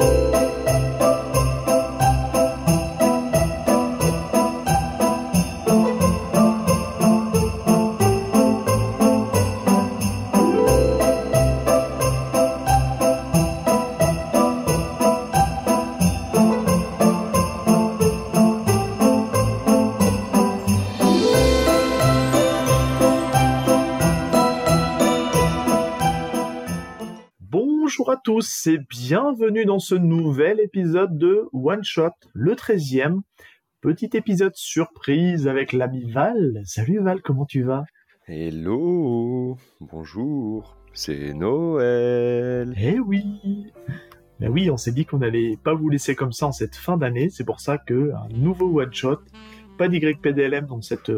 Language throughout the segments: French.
Música tous et bienvenue dans ce nouvel épisode de One Shot, le 13e. Petit épisode surprise avec l'ami Val. Salut Val, comment tu vas? Hello, bonjour, c'est Noël. Eh oui Ben oui, on s'est dit qu'on n'allait pas vous laisser comme ça en cette fin d'année, c'est pour ça que un nouveau One Shot, pas d'YPDLM dans cette,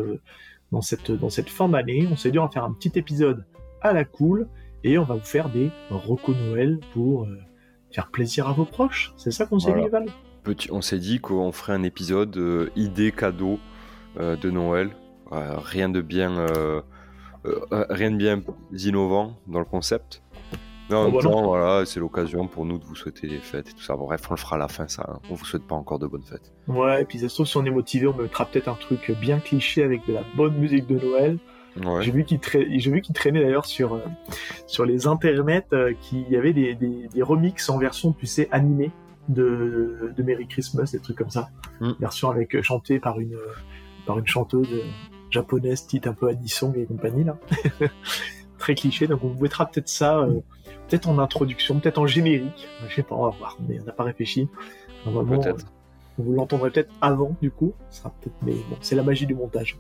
dans cette, dans cette fin d'année, on s'est dit on va faire un petit épisode à la cool et on va vous faire des recos Noël pour euh, faire plaisir à vos proches. C'est ça qu'on s'est dit, Val? Petit, On s'est dit qu'on ferait un épisode euh, idée cadeau euh, de Noël. rien de bien, rien de bien innovant dans le concept. Mais en oh, même temps, voilà, c'est l'occasion pour nous de vous souhaiter des fêtes et tout ça. bref, on le fera à la fin, ça. Hein. On vous souhaite pas encore de bonnes fêtes. Ouais, et puis ça se trouve, si on est motivé, on mettra peut-être un truc bien cliché avec de la bonne musique de Noël. J'ai vu qu'il traînait d'ailleurs sur euh, sur les internets euh, qu'il y avait des, des, remixes en version tu sais animée de, de Merry Christmas des trucs comme ça. Mm. version avec euh, chantée par une par une chanteuse japonaise petite un peu Addison et compagnie là. Très cliché donc on vous mettra peut-être ça peut-être en introduction peut-être en générique. Je sais pas on va voir mais on n'a pas réfléchi. Peut-être. vous l'entendrez peut-être avant du coup. Ça sera peut-être mais bon c'est la magie du montage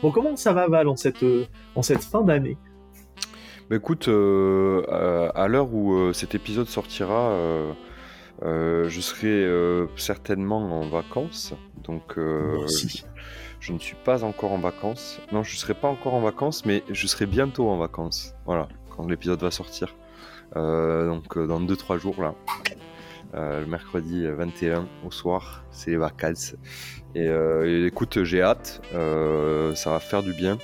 Bon, comment ça va, Val, en cette, euh, en cette fin d'année? Bah, Écoute, euh, à l'heure où euh, cet épisode sortira, je serai certainement en vacances. Donc, je ne suis pas encore en vacances. Non, je ne serai pas encore en vacances, mais je serai bientôt en vacances. Voilà, quand l'épisode va sortir. donc, dans 2-3 jours, là. Le mercredi 21 au soir, c'est les vacances. Euh, et, écoute, j'ai hâte, euh, ça va faire du bien,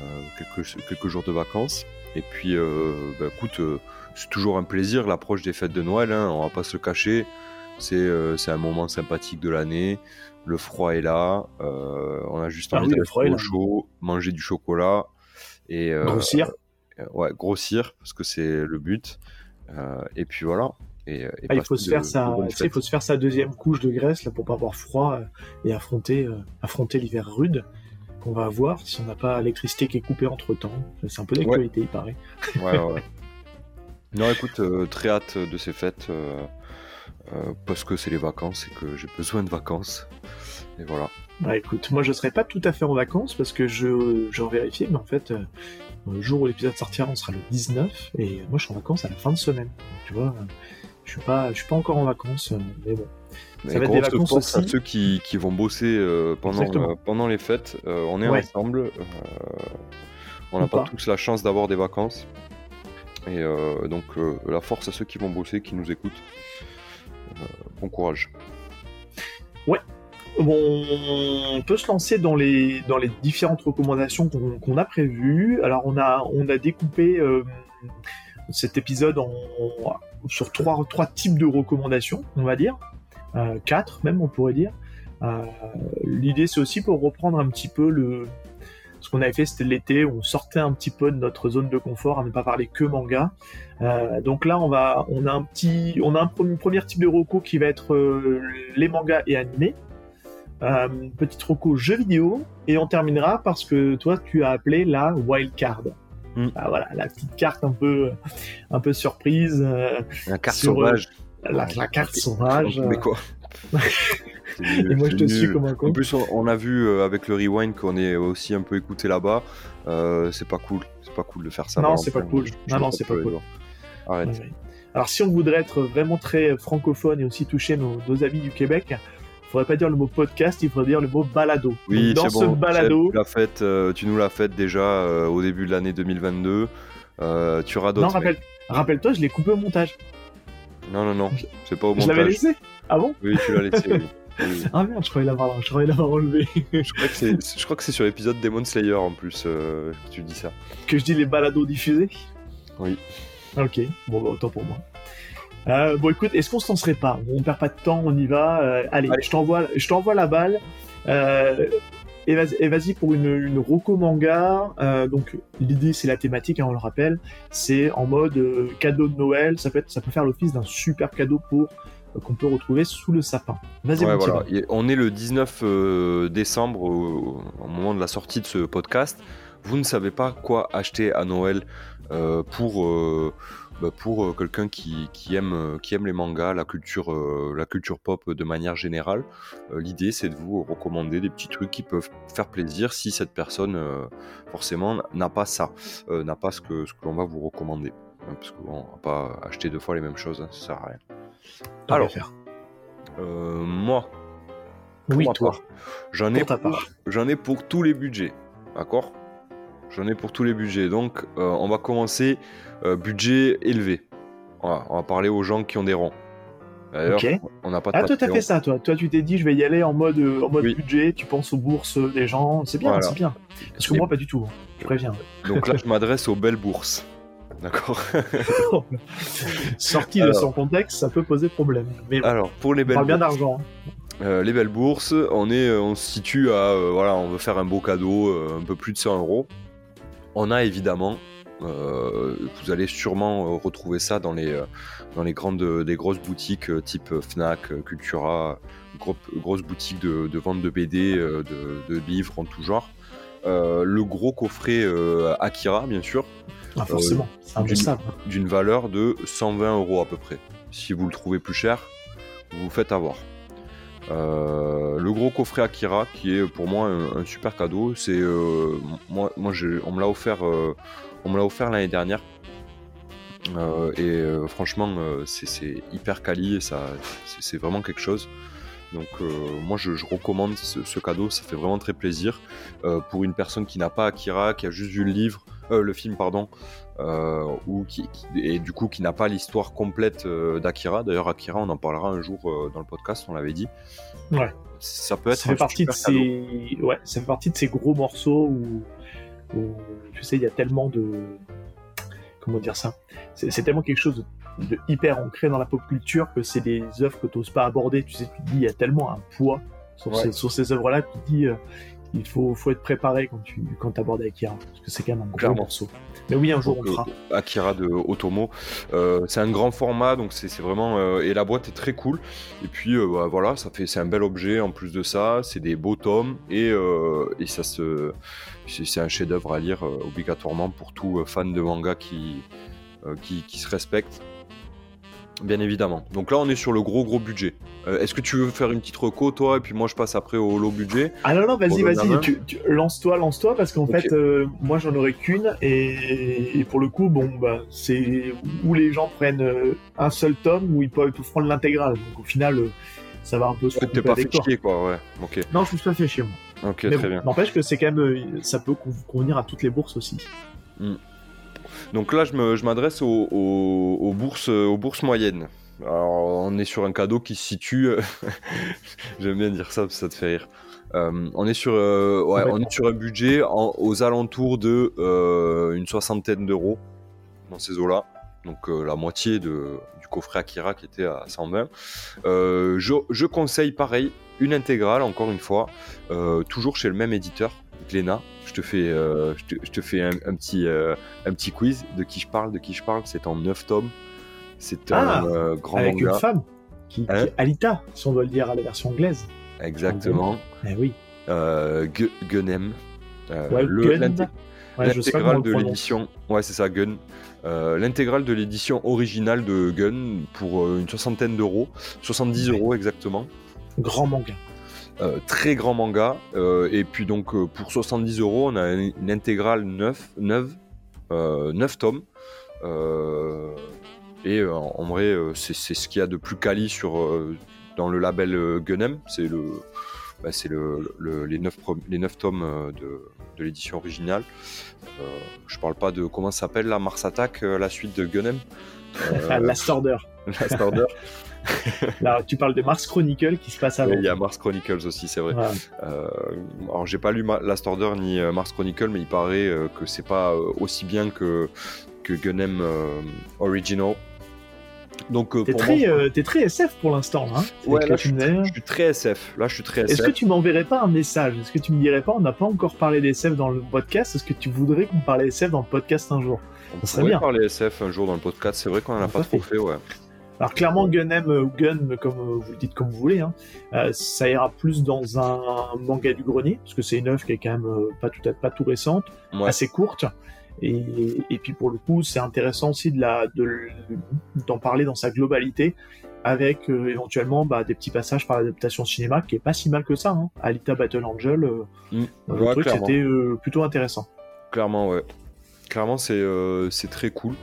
euh, quelques, quelques jours de vacances. Et puis, bah, écoute, c'est toujours un plaisir l'approche des fêtes de Noël, hein, on va pas se le cacher. C'est un moment sympathique de l'année, le froid est là, on a juste ah envie de chaud, manger du chocolat et grossir. ouais, grossir parce que c'est le but. et puis voilà, euh, ah, il faut se faire sa, il faut se faire sa deuxième couche de graisse là pour pas avoir froid euh, et affronter, euh, affronter l'hiver rude qu'on va avoir si on n'a pas l'électricité qui est coupée entre temps. C'est un peu d'actualité, il paraît. Ouais, ouais. non, écoute, très hâte de ces fêtes parce que c'est les vacances et que j'ai besoin de vacances. Et voilà. Bah écoute, moi je serai pas tout à fait en vacances parce que je, je vérifié, mais en fait, le jour où l'épisode sortira, on sera le 19 et moi je suis en vacances à la fin de semaine. Tu vois, je suis pas, je suis pas encore en vacances, euh, mais bon. Ça va être des vacances aussi. à ceux qui, qui vont bosser euh, pendant, euh, pendant les fêtes. on est ensemble. on n'a pas, tous la chance d'avoir des vacances. Et donc, la force à ceux qui vont bosser, qui nous écoutent. bon courage. Ouais. Bon, on peut se lancer dans les, dans les différentes recommandations qu'on a prévues. Alors, on a, on a découpé cet épisode en, sur trois, trois types de recommandations, on va dire, euh, quatre même, on pourrait dire. Euh, l'idée, c'est aussi pour reprendre un petit peu le ce qu'on avait fait, c'était l'été, on sortait un petit peu de notre zone de confort, à ne pas parler que manga. Euh, donc là, on va, on a un petit, on a un premier type de reco qui va être les mangas et animés. petite reco jeux vidéo et on terminera parce que toi tu as appelé la wild card. Ah, voilà, la petite carte un peu, un peu surprise. Euh, la carte sauvage. Euh, la, carte sauvage. Mais quoi Et moi je te suis comme un con. En plus, on, a vu euh, avec le rewind qu'on est aussi un peu écouté là-bas. c'est pas cool. C'est pas cool de faire ça. Non, c'est pas cool. Non, non, c'est pas cool. Arrête. Alors, si on voudrait être vraiment très francophone et aussi toucher nos, nos amis du Québec, faudrait pas dire le mot podcast, il faudrait dire le mot balado. Oui, dans ce balado, tu, l'as fait, euh, tu nous l'as fait déjà euh, au début de l'année 2022. Euh, tu auras d'autres. Non, rappelle, rappelle-toi, je l'ai coupé au montage. Non, non, non, c'est pas au montage. Je l'avais laissé Ah bon? Oui, tu l'as laissé. Ah merde, je croyais l'avoir, je croyais l'avoir enlevé. je, crois que c'est, je crois que c'est sur l'épisode Demon Slayer en plus que tu dis ça. Que je dis les balados diffusés? Oui. Ok, bon, bah, autant pour moi. Bon, écoute, est-ce qu'on se lancerait pas On perd pas de temps, on y va. allez, je t'envoie, je t'envoie la balle. et vas-y pour une, une Rocco manga. donc l'idée c'est la thématique, hein, on le rappelle. C'est en mode cadeau de Noël. Ça peut être, ça peut faire l'office d'un super cadeau pour qu'on peut retrouver sous le sapin. Vas-y, voilà. On est le 19 euh, décembre, au, moment de la sortie de ce podcast. Vous ne savez pas quoi acheter à Noël euh, pour, euh, bah, pour quelqu'un qui, aime, qui aime les mangas, la culture, la culture pop de manière générale. L'idée, c'est de vous recommander des petits trucs qui peuvent faire plaisir si cette personne, forcément, n'a pas ça, n'a pas ce que, ce que l'on va vous recommander. Hein, parce qu'on ne va pas acheter deux fois les mêmes choses, hein, ça sert à rien. Alors, euh, moi, oui, toi, j'en ai, pour, j'en ai pour tous les budgets, d'accord? J'en ai pour tous les budgets. Donc, euh, on va commencer euh, budget élevé. on va parler aux gens qui ont des ronds. D'ailleurs, on n'a pas de Ah, toi, t'as fait ça, toi. Toi, tu t'es dit, je vais y aller en mode, en mode budget. Tu penses aux bourses des gens. C'est bien, c'est bien. Parce que moi, pas du tout. Hein. Je préviens. Donc là, je m'adresse aux belles bourses. D'accord. Sorti de son contexte, ça peut poser problème. Mais alors, pour les belles on bien d'argent. Hein. Euh, les belles bourses, on, est, on se situe à, euh, voilà, on veut faire un beau cadeau, euh, un peu plus de 100 euros. On a évidemment, vous allez sûrement retrouver ça dans les, dans les grandes, des grosses boutiques type Fnac, Cultura, grosses boutiques de, de, vente de BD, de, de, livres en tout genre. le gros coffret Akira, bien sûr, ah, forcément, euh, D'une valeur de 120 euros à peu près. Si vous le trouvez plus cher, vous vous faites avoir. Euh, le gros coffret Akira, qui est pour moi un, super cadeau, c'est euh, moi, moi on me l'a offert, on me l'a offert l'année dernière. et franchement, c'est hyper quali et ça, c'est vraiment quelque chose. Donc moi je, recommande ce, cadeau, ça fait vraiment très plaisir. pour une personne qui n'a pas Akira, qui a juste vu le livre, euh, le film, pardon, euh, ou qui, et du coup qui n'a pas l'histoire complète euh, d'Akira. D'ailleurs, Akira, on en parlera un jour dans le podcast, on l'avait dit. Ouais. Ça peut être. Ça fait partie de ces, ouais, ça fait partie de ces gros morceaux où, tu sais, il y a tellement de, comment dire ça, c'est tellement quelque chose de, hyper ancré dans la pop culture que c'est des œuvres que tu n'oses pas aborder. Tu sais, tu te dis, il y a tellement un poids sur, ces, sur ces œuvres-là, tu te dis, il faut, faut être préparé quand tu quand abordes Akira, parce que c'est quand même un gros morceau. Mais oui, un jour on fera. Euh, Akira de Otomo, euh, c'est un grand format, donc c'est vraiment euh, et la boîte est très cool. Et puis bah, voilà, ça fait c'est un bel objet. En plus de ça, c'est des beaux tomes et, et ça se c'est un chef-d'œuvre à lire obligatoirement pour tout fan de manga qui, qui, qui se respecte. Bien évidemment. Donc là, on est sur le gros gros budget. Euh, est-ce que tu veux faire une petite reco, toi, et puis moi je passe après au low budget? Ah non, non, vas-y, vas-y, lance-toi, lance-toi, parce qu'en fait, euh, moi j'en aurais qu'une, et... pour le coup, bon, bah, c'est où les gens prennent euh, un seul tome, ou ils peuvent tout prendre l'intégrale. Donc au final, ça va un peu se T'es pas fait chier, quoi, ouais. Ok. Non, je me suis pas fait chier, moi. Ok, très bien. N'empêche que c'est quand même, ça peut convenir à toutes les bourses aussi. Hmm. Donc là, je m'adresse aux, bourses, aux bourses moyennes. Alors, on est sur un cadeau qui se situe. J'aime bien dire ça parce que ça te fait rire. Euh, on, est sur, euh, on est sur un budget aux alentours de euh, une soixantaine d'euros dans ces eaux-là. Donc la moitié de, du coffret Akira qui était à 120. Je, je, conseille pareil, une intégrale, encore une fois, toujours chez le même éditeur, Glénat. Je te fais, je te, fais un, petit, un petit quiz de qui je parle, de qui je parle. C'est en 9 tomes. C'est un ah, euh, grand avec une femme, qui, hein? Alita, si on doit le dire à la version anglaise. Exactement. Eh oui. Euh, Gunem. Euh, L'intégrale de l'édition. Ouais, c'est ça, Gun. Euh, l'intégrale de l'édition originale de Gun pour une soixantaine d'euros, 70 euros exactement. Grand manga. très grand manga. et puis donc pour 70 euros, on a une, intégrale neuve, neuve 9 tomes. Et euh, en, vrai, euh, c'est ce qu'il y a de plus quali sur, euh, dans le label Gunem. C'est le, bah, c'est le, les, 9 les neuf tomes de, de l'édition originale. Euh, je parle pas de comment s'appelle la Mars Attack, la suite de Gunem. Last Order. Last Order. Là, tu parles de Mars Chronicle qui se passe avant. Il y a Mars Chronicles aussi, c'est vrai. alors, j'ai pas lu Last Order ni Mars Chronicle, mais il paraît que c'est pas aussi bien que, que Gunem Original. Donc, t'es très, très, SF pour l'instant. Hein ouais, là, je, suis très SF. Là, je suis très SF. Est-ce que tu m'enverrais pas un message? Est-ce que tu me dirais pas, on n'a pas encore parlé d'SF dans le podcast? Est-ce que tu voudrais qu'on parle SF dans le podcast un jour? On ça pourrait bien. parler SF un jour dans le podcast. C'est vrai qu'on en a pas trop fait, ouais. Alors clairement, Gunem ou Gun, comme vous le dites comme vous voulez, hein, euh, ça ira plus dans un manga du grenier, parce que c'est une œuvre qui est quand même euh, pas tout, pas tout récente, assez courte. Et, et, puis pour le coup, c'est intéressant aussi de la, d'en parler dans sa globalité, avec euh, éventuellement bah, des petits passages par l'adaptation cinéma, qui est pas si mal que ça. Hein. Alita Battle Angel, mm. le truc c'était plutôt intéressant. Clairement, ouais. Clairement, c'est euh, très cool.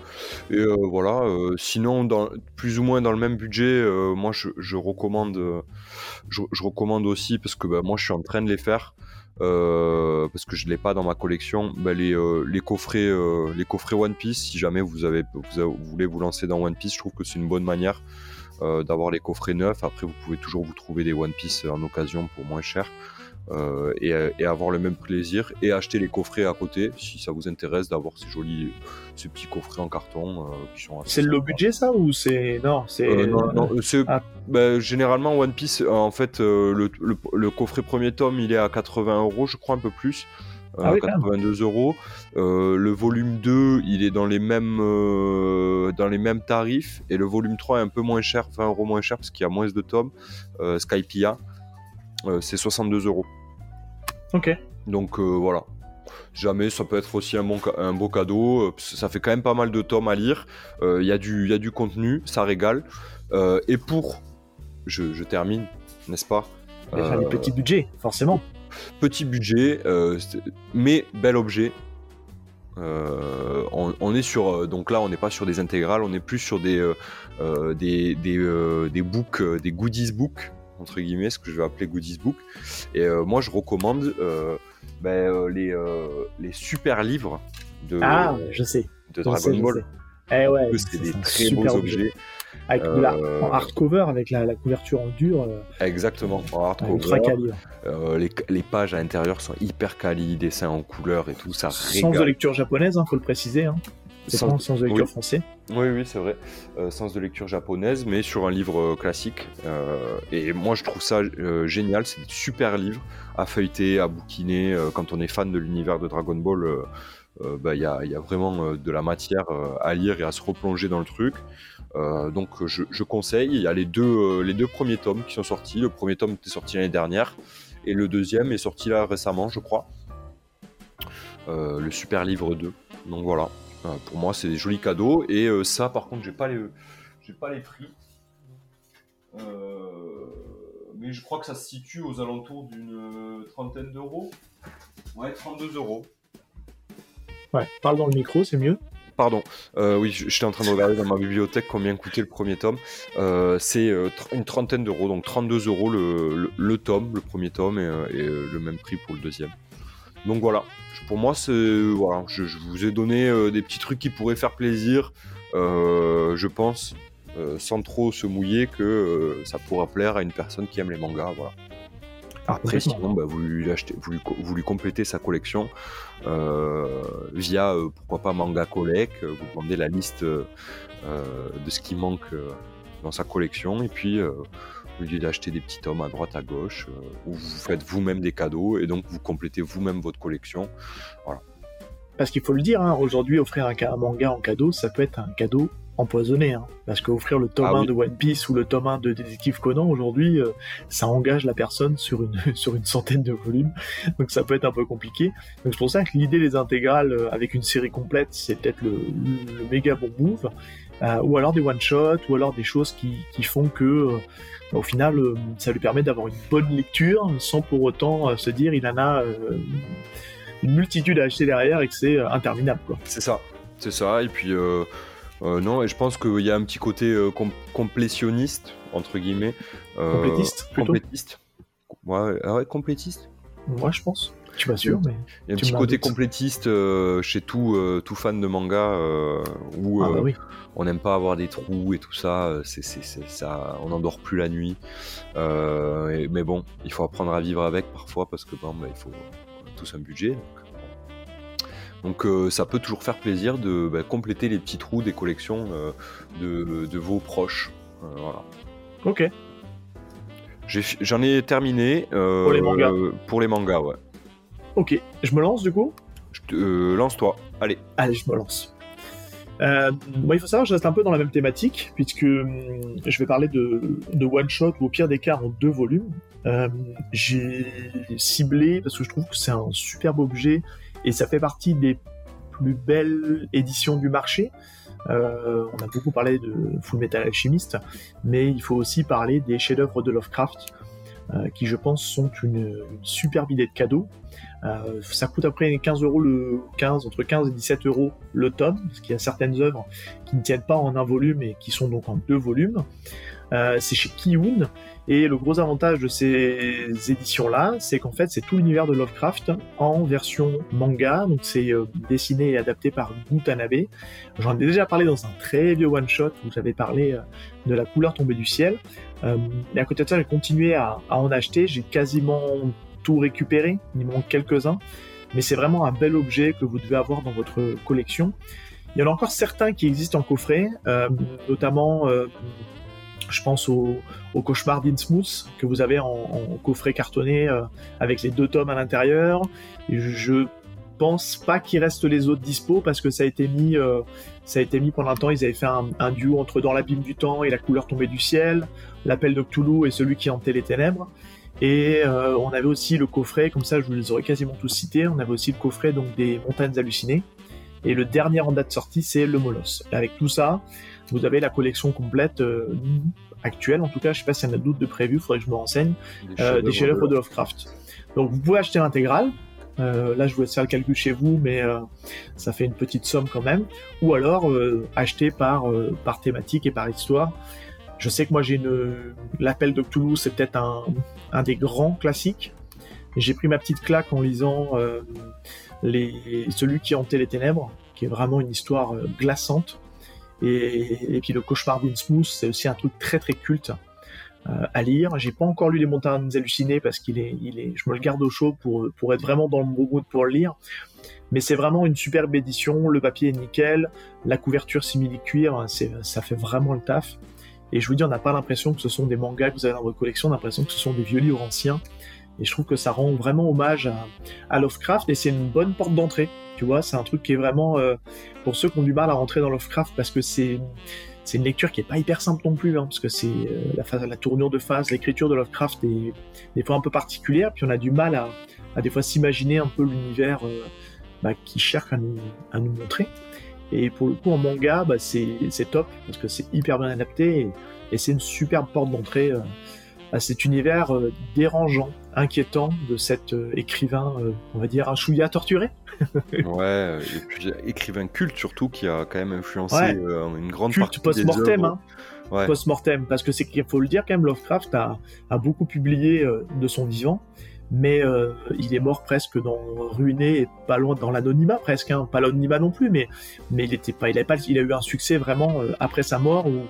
Et euh, voilà, euh, sinon, dans, plus ou moins dans le même budget, moi je, je recommande, je, je, recommande aussi, parce que bah, moi je suis en train de les faire, parce que je ne l'ai pas dans ma collection, bah, les, les, coffrets, les coffrets One Piece. Si jamais vous, avez, vous, voulez vous lancer dans One Piece, je trouve que c'est une bonne manière d'avoir les coffrets neufs. Après, vous pouvez toujours vous trouver des One Piece en occasion pour moins cher. Euh, et, avoir le même plaisir et acheter les coffrets à côté si ça vous intéresse d'avoir ces jolis ces petits coffrets en carton euh, qui sont c'est le low budget ça ou c'est non c'est euh, non, ah. bah, généralement One Piece en fait le, le, coffret premier tome il est à 80 euros je crois un peu plus ah 82 euros. le volume 2, il est dans les mêmes dans les mêmes tarifs et le volume 3 est un peu moins cher, 20 euros moins cher parce qu'il y a moins de tomes. Skypia, c'est 62 euros. Ok. Donc euh, voilà. Jamais, ça peut être aussi un, bon, un beau cadeau. Euh, ça fait quand même pas mal de tomes à lire. Euh, il y, a du, y a du contenu, ça régale. et pour, je, termine, n'est-ce pas? Euh, petits budgets, forcément. Petit budget, mais bel objet. On, est sur donc là on n'est pas sur des intégrales on est plus sur des des, des, des books des goodies books entre guillemets, ce que je vais appeler Goodies Book. Et euh, moi, je recommande euh, ben, euh, les, les super livres de, ah, je sais. de Dragon Ball. Eh ouais, c'est des très beaux objets. Avec en hardcover, avec la, couverture en dur. Exactement, en hardcover. les, les, pages à l'intérieur sont hyper quali, dessins en couleur et tout, ça Sans de lecture japonaise, hein, faut le préciser. Hein. C'est sans... sens de lecture français Oui, oui, c'est vrai. Euh, sens de lecture japonaise, mais sur un livre euh, classique. Euh, et moi, je trouve ça génial. C'est des super livres à feuilleter, à bouquiner. quand on est fan de l'univers de Dragon Ball, bah, il y, a, vraiment de la matière à lire et à se replonger dans le truc. donc, je, conseille. Il y a les deux, les deux premiers tomes qui sont sortis. Le premier tome était sorti l'année dernière. Et le deuxième est sorti là récemment, je crois. le Super Livre 2. Donc voilà, pour moi, c'est des jolis cadeaux. Et euh, ça, par contre, j'ai pas les, j'ai pas les prix. Euh, mais je crois que ça se situe aux alentours d'une trentaine d'euros. Ouais, 32 euros. Ouais, parle dans le micro, c'est mieux. Pardon, euh, oui, j'étais en train de regarder dans ma bibliothèque combien coûtait le premier tome. c'est une trentaine d'euros, donc 32 euros le, tome, le premier tome, et, le même prix pour le deuxième. Donc voilà, pour moi, c'est voilà, je, vous ai donné euh, des petits trucs qui pourraient faire plaisir, euh, je pense, euh, sans trop se mouiller que ça pourra plaire à une personne qui aime les mangas, voilà. Après, sinon, bah, vous, lui achetez, vous, lui, vous, lui, complétez sa collection via, pourquoi pas, Manga Collect. Vous demandez la liste de ce qui manque dans sa collection et puis au lieu d'acheter des petits tomes à droite à gauche, euh, où vous faites vous-même des cadeaux et donc vous complétez vous-même votre collection. Voilà. Parce qu'il faut le dire, hein, aujourd'hui offrir un, manga en cadeau, ça peut être un cadeau empoisonné. Hein. parce qu'offrir le tome 1 ah de One Piece ou le tome 1 de Détective Conan aujourd'hui, euh, ça engage la personne sur une, sur une centaine de volumes. Donc ça peut être un peu compliqué. Donc c'est pour ça que l'idée des intégrales euh, avec une série complète, c'est peut-être le, méga bon move. Ou alors des one-shots, ou alors des choses qui, qui font que au final, euh, ça lui permet d'avoir une bonne lecture sans pour autant euh, se dire il en a euh, une multitude à acheter derrière et que c'est interminable. C'est ça, c'est ça. Et puis, non, et je pense qu'il y a un petit côté complétionniste, entre guillemets. complétiste plutôt. Complétiste. Ouais, ah ouais, complétiste Moi, je pense. Je suis pas sûr, mais. Il y a un petit côté complétiste chez tout, tout fan de manga où ah, bah oui on n'aime pas avoir des trous et tout ça, euh, c'est, ça on n'endort plus la nuit. Euh, mais bon, il faut apprendre à vivre avec parfois parce que bon, bah, il faut tous un budget. Donc ça peut toujours faire plaisir de bah, compléter les petits trous des collections de, vos proches. voilà. Ok. J'en ai, terminé. pour les mangas. pour les mangas, ouais. Ok, je me lance du coup Lance-toi, allez. Allez, je me lance. Euh, il faut savoir, je reste un peu dans la même thématique, puisque hum, je vais parler de, one shot ou au pire des cas en deux volumes. Euh, j'ai ciblé parce que je trouve que c'est un superbe objet et ça fait partie des plus belles éditions du marché. Euh, on a beaucoup parlé de Full Metal Alchemist, mais il faut aussi parler des chefs-d'œuvre de Lovecraft, qui je pense sont une, une superbe idée de cadeau. Euh, ça coûte après 15 euros le 15 entre 15 et 17 euros le tome, parce qu'il y a certaines œuvres qui ne tiennent pas en un volume et qui sont donc en deux volumes. Euh, c'est chez Kiyun et le gros avantage de ces éditions-là, c'est qu'en fait c'est tout l'univers de Lovecraft en version manga, donc c'est euh, dessiné et adapté par Gutanabe. J'en ai déjà parlé dans un très vieux one-shot où j'avais parlé de la couleur tombée du ciel. et à côté de ça, j'ai continué à, à en acheter. J'ai quasiment tout récupérer, il manque quelques-uns, mais c'est vraiment un bel objet que vous devez avoir dans votre collection. Il y en a encore certains qui existent en coffret, euh, notamment euh, je pense au, cauchemar d'Innsmouth que vous avez en, coffret cartonné euh, avec les deux tomes à l'intérieur. Je pense pas qu'il reste les autres dispo parce que ça a été mis, ça a été mis pendant un temps. Ils avaient fait un, un duo entre Dans l'abîme du temps et La couleur tombée du ciel, L'appel de Cthulhu et celui qui hantait les ténèbres. Et euh, on avait aussi le coffret, comme ça je vous les aurais quasiment tous cités, on avait aussi le coffret donc des montagnes hallucinées. Et le dernier en date sortie, c'est le Molos. avec tout ça, vous avez la collection complète euh, actuelle, en tout cas, je sais pas s'il y en a d'autres de prévus, faudrait que je me renseigne, euh, des chefs-d'œuvre de Lovecraft. Donc vous pouvez acheter l'intégrale. là, je vous laisse faire le calcul chez vous, mais ça fait une petite somme quand même. Ou alors acheter par par thématique et par histoire. Je sais que moi j'ai une l'appel de Toulouse, c'est peut-être un, un, des grands classiques. J'ai pris ma petite claque en lisant euh, les celui qui hantait les ténèbres, qui est vraiment une histoire euh, glaçante. Et, et, puis le cauchemar d'Innsmouth, c'est aussi un truc très très culte euh, à lire. J'ai pas encore lu les montagnes hallucinées parce qu'il est, il est, je me le garde au chaud pour pour être vraiment dans le mood pour le lire. Mais c'est vraiment une superbe édition. Le papier est nickel, la couverture simili cuir, c'est ça fait vraiment le taf. Et je vous dis, on n'a pas l'impression que ce sont des mangas que vous avez dans votre collection, on a l'impression que ce sont des vieux livres anciens. Et je trouve que ça rend vraiment hommage à, Lovecraft et c'est une bonne porte d'entrée. Tu vois, c'est un truc qui est vraiment euh, pour ceux qui ont du mal à rentrer dans Lovecraft parce que c'est c'est une lecture qui est pas hyper simple non plus, hein, parce que c'est euh, la, la tournure de phase, l'écriture de Lovecraft est des fois un peu particulière, puis on a du mal à, des fois s'imaginer un peu l'univers euh, bah, qui cherche à nous montrer. Et pour le coup, en manga, bah, c'est top, parce que c'est hyper bien adapté, et, c'est une superbe porte d'entrée euh, à cet univers euh, dérangeant, inquiétant de cet euh, écrivain, on va dire, un chouïa torturé. ouais, et puis écrivain culte surtout, qui a quand même influencé une grande culte partie post-mortem, hein. Post-mortem, parce que c'est qu'il faut le dire quand même, Lovecraft a, a beaucoup publié de son vivant, mais euh, il est mort presque dans ruiné et pas loin dans l'anonymat presque hein. pas l'anonymat non plus mais mais il était pas il a pas il a eu un succès vraiment euh, après sa mort où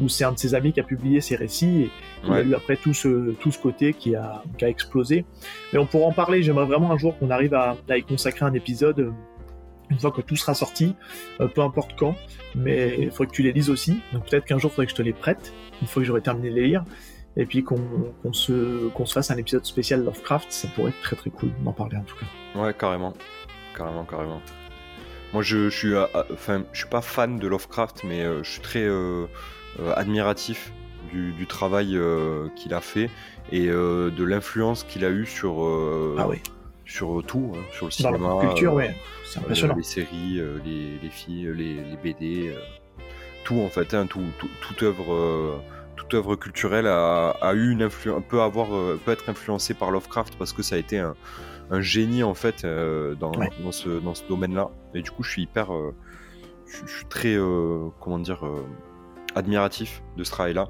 où c'est un de ses amis qui a publié ses récits et il a eu après tout ce tout ce côté qui a qui a explosé mais on pourra en parler j'aimerais vraiment un jour qu'on arrive à, à, y consacrer un épisode euh, une fois que tout sera sorti, peu importe quand, mais il faudrait que tu les lises aussi. Donc peut-être qu'un jour, il faudrait que je te les prête, une fois que j'aurai terminé de les lire et puis qu'on se, qu'on se fasse un épisode spécial Lovecraft, ça pourrait être très très cool d'en parler en tout cas. Ouais, carrément. Carrément, carrément. Moi, je, je suis, enfin, je suis pas fan de Lovecraft, mais euh, je suis très euh, euh, admiratif du, du travail qu'il a fait et de l'influence qu'il a eu sur, ah oui. sur tout, hein, sur le cinéma. Dans la culture, ouais. C'est impressionnant. les séries, les, les, filles, les, les BD, tout en fait, hein, tout, tout, toute œuvre toute œuvre culturelle a, eu une influence, peut avoir, euh, peut être influencée par Lovecraft parce que ça a été un, génie en fait euh, dans, dans, ce, dans ce domaine-là. Et du coup, je suis hyper, euh, je, suis très, comment dire, admiratif de ce travail-là.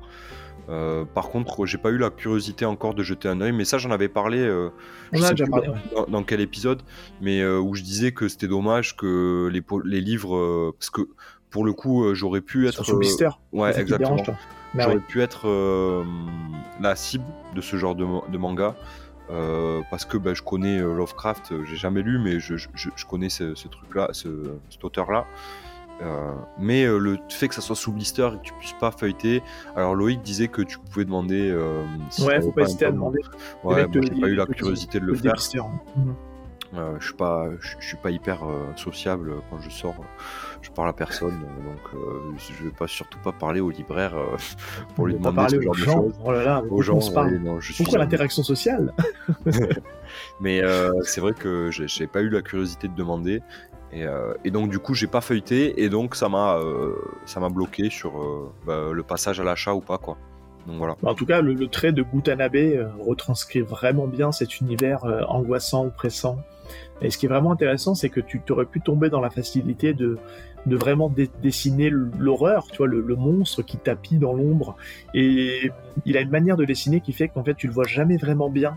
par contre, j'ai pas eu la curiosité encore de jeter un œil, mais ça j'en avais parlé. Dans, quel épisode Mais où je disais que c'était dommage que les, les livres, parce que pour le coup, j'aurais pu être. Sous mystère. Ouais, exactement. Bah J'aurais pu être euh, la cible de ce genre de, manga. parce que ben, je connais Lovecraft, j'ai jamais lu, mais je, connais ce, truc-là, ce, cet auteur-là. mais le fait que ça soit sous blister et que tu puisses pas feuilleter. Alors Loïc disait que tu pouvais demander. Si ouais, faut pas hésiter à demander. Ouais, moi j'ai pas eu la curiosité de le faire. Euh, je suis pas, je, suis pas hyper euh, sociable quand je sors. Je parle à personne, donc euh, je vais pas surtout pas parler au libraire pour lui demander ce genre de choses. Oh là là, aux gens, Pourquoi l'interaction sociale Mais c'est vrai que j'ai pas eu la curiosité de demander. Et, donc du coup j'ai pas feuilleté et donc ça m'a ça m'a bloqué sur bah, le passage à l'achat ou pas quoi. Donc voilà. En tout cas, le, trait de Gutanabe retranscrit vraiment bien cet univers angoissant, oppressant, et ce qui est vraiment intéressant, c'est que tu t'aurais pu tomber dans la facilité de, de vraiment dessiner l'horreur, tu vois, le, monstre qui tapit dans l'ombre. Et il a une manière de dessiner qui fait qu'en fait, tu le vois jamais vraiment bien.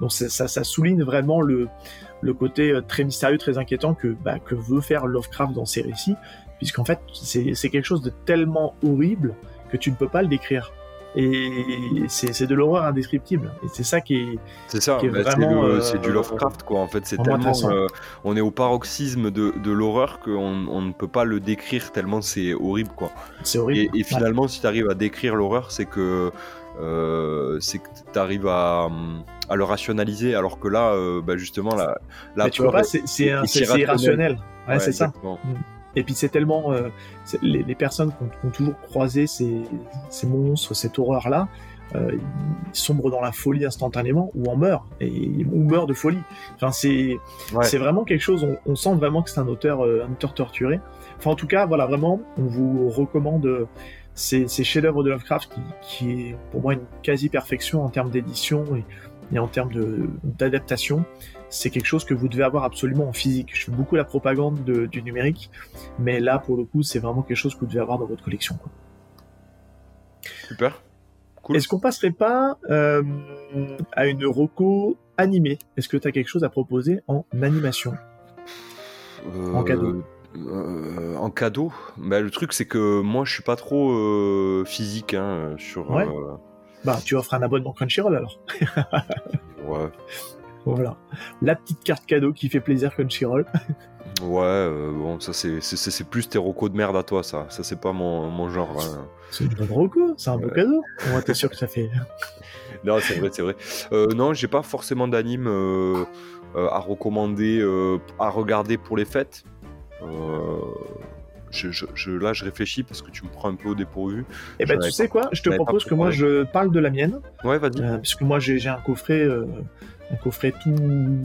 Donc ça, souligne vraiment le, le côté euh, très mystérieux, très inquiétant que, bah, que veut faire Lovecraft dans ses récits, puisqu'en fait, c'est quelque chose de tellement horrible que tu ne peux pas le décrire et c'est de l'horreur indescriptible. Et c'est ça qui est c'est ça bah, c'est du euh, Lovecraft quoi. En fait c'est tellement euh, on est au paroxysme de, de l'horreur qu'on on ne peut pas le décrire tellement c'est horrible quoi. C'est horrible. Et, finalement si tu arrives à décrire l'horreur c'est que euh, c'est que tu arrives à, à, le rationaliser alors que là bah, justement la, la tu vois pas c'est irrationnel. ouais, c'est ça. mm. Et puis c'est tellement euh, les, personnes qui ont, toujours croisé ces, ces monstres, cette horreur-là, euh, ils sombrent dans la folie instantanément ou en meurent et ou meurent de folie. Enfin c'est c'est vraiment quelque chose. On, sent vraiment que c'est un auteur euh, un auteur torturé. Enfin en tout cas voilà vraiment on vous recommande ces, ces chefs-d'œuvre de Lovecraft qui, qui est pour moi une quasi perfection en termes d'édition et, et en termes d'adaptation c'est quelque chose que vous devez avoir absolument en physique. Je fais beaucoup la propagande du numérique, mais là, pour le coup, c'est vraiment quelque chose que vous devez avoir dans votre collection. Super. Cool. Est-ce qu'on passerait pas euh, à une roco animée? Est-ce que tu as quelque chose à proposer en animation? En cadeau euh, en cadeau? Bah, Le truc, c'est que moi, je suis pas trop euh, physique hein, sur. Ouais. Bah, tu offres un abonnement Crunchyroll alors. ouais. Voilà. La petite carte cadeau qui fait plaisir Crunchyroll. ouais, euh, bon, ça c'est plus tes rocos de merde à toi, ça. Ça c'est pas mon, mon genre. Hein. C'est une bonne roco, c'est un beau cadeau. Moi, t'es sûr que ça fait. non, c'est vrai, c'est vrai. Euh, non, j'ai pas forcément d'anime euh, à recommander, à regarder pour les fêtes. Je, je, là, je réfléchis parce que tu me prends un peu au dépourvu. Eh ben, tu sais quoi? Je te propose que moi, je parle de la mienne. Ouais, vas-y. parce que moi, j'ai un coffret un coffret tout,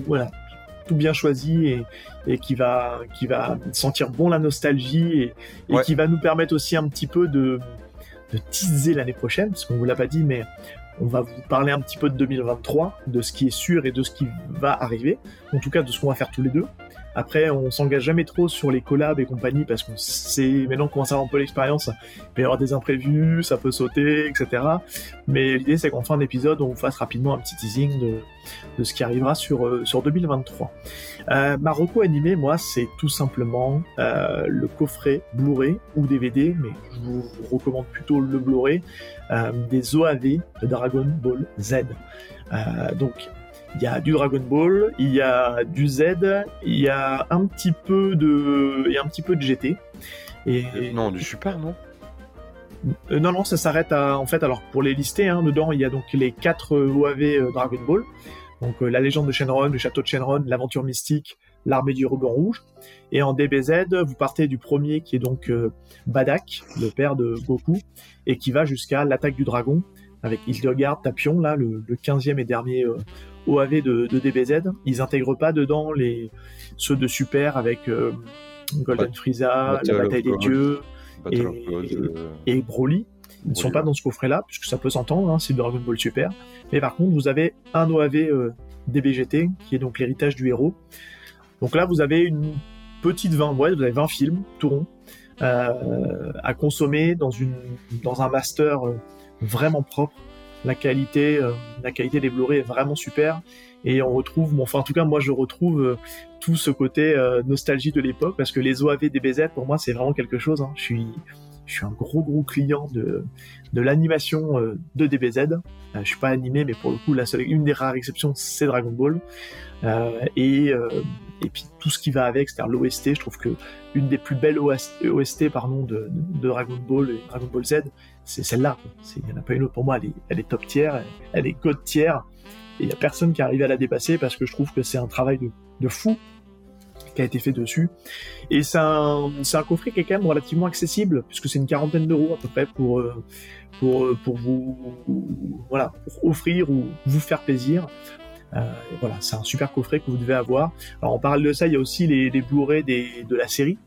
voilà, tout bien choisi et, et, qui va, qui va sentir bon la nostalgie et, et qui va nous permettre aussi un petit peu de, de teaser l'année prochaine, parce qu'on vous l'a pas dit, mais on va vous parler un petit peu de 2023, de ce qui est sûr et de ce qui va arriver, en tout cas de ce qu'on va faire tous les deux. Après, on s'engage jamais trop sur les collabs et compagnie parce qu'on sait maintenant qu'on commence à avoir un peu l'expérience. Il peut y avoir des imprévus, ça peut sauter, etc. Mais l'idée, c'est qu'en fin d'épisode, on fasse rapidement un petit teasing de, ce qui arrivera sur, euh, sur 2023. Euh, Marocco animé, moi, c'est tout simplement euh, le coffret Blu-ray ou DVD, mais je vous recommande plutôt le Blu-ray, euh, des OAV de Dragon Ball Z. Donc, il y a du Dragon Ball, il y a du Z, il y a un petit peu de, il y a un petit peu de GT. Et non, du Super, non? Euh, non, non, ça s'arrête à. En fait, alors pour les lister, hein, dedans, il y a donc les 4 OAV euh, Dragon Ball. Donc euh, la légende de Shenron, le château de Shenron, l'aventure mystique, l'armée du ruban rouge. Et en DBZ, vous partez du premier qui est donc Badak, le père de Goku, et qui va jusqu'à l'attaque du dragon, avec Hildegard, Tapion, là, le, le 15e et dernier OAV de, de, DBZ. Ils intègrent pas dedans les ceux de Super avec euh, Golden Frieza, la bataille des dieux et, euh. et, Broly. Ils ne sont pas dans ce coffret-là, puisque ça peut s'entendre, hein, c'est Dragon Ball Super. Mais par contre, vous avez un OAV euh, DBGT, qui est donc l'héritage du héros. Donc là, vous avez une petite 20, ouais, vous avez 20 films, tout rond, euh, à consommer dans, une, dans un master vraiment propre la qualité, euh, la qualité des Blu-ray est vraiment super. Et on retrouve, bon, enfin en tout cas moi je retrouve euh, tout ce côté euh, nostalgie de l'époque parce que les OAV DBZ pour moi c'est vraiment quelque chose. Hein. Je suis Je suis un gros gros client de, de l'animation de DBZ. je suis pas animé, mais pour le coup, la seule, une des rares exceptions, c'est Dragon Ball. et et puis tout ce qui va avec, c'est-à-dire l'OST, je trouve que une des plus belles OST, pardon, de, Dragon Ball et Dragon Ball Z, c'est celle-là. Il n'y en a pas une autre pour moi, elle est, top tier, elle, est god tier, et il n'y a personne qui arrive à la dépasser parce que je trouve que c'est un travail de, fou qui a été fait dessus. Et c'est un, coffret qui est quand même relativement accessible, puisque c'est une quarantaine d'euros à peu près pour, euh, pour, euh, pour vous, voilà, pour offrir ou vous faire plaisir. Euh, voilà, c'est un super coffret que vous devez avoir. Alors en parallèle de ça, il y a aussi les, les Blu-ray de la série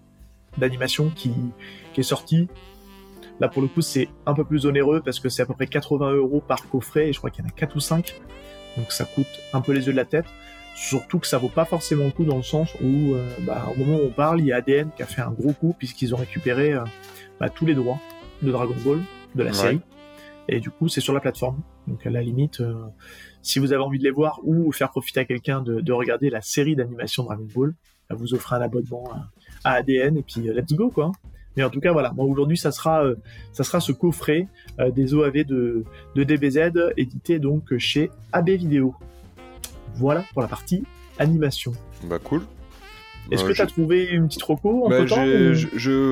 d'animation qui est sortie. Là pour le coup c'est un peu plus onéreux parce que c'est à peu près 80 euros par coffret et je crois qu'il y en a 4 ou 5. Donc ça coûte un peu les yeux de la tête. Surtout que ça vaut pas forcément le coup dans le sens où euh, bah, au moment où on parle, il y a ADN qui a fait un gros coup puisqu'ils ont récupéré euh, bah, tous les droits de Dragon Ball, de la série. Et du coup c'est sur la plateforme. Donc à la limite, si vous avez envie de les voir ou faire profiter à quelqu'un de, regarder la série d'animation Dragon Ball, vous offrez un abonnement à, ADN et puis euh, let's go quoi. Mais en tout cas voilà, moi aujourd'hui ça sera euh, ça sera ce coffret euh, des OAV de, de DBZ édité donc chez AB Vidéo. Voilà pour la partie animation. Bah cool. Est-ce que tu as trouvé une petite reco en bah, je,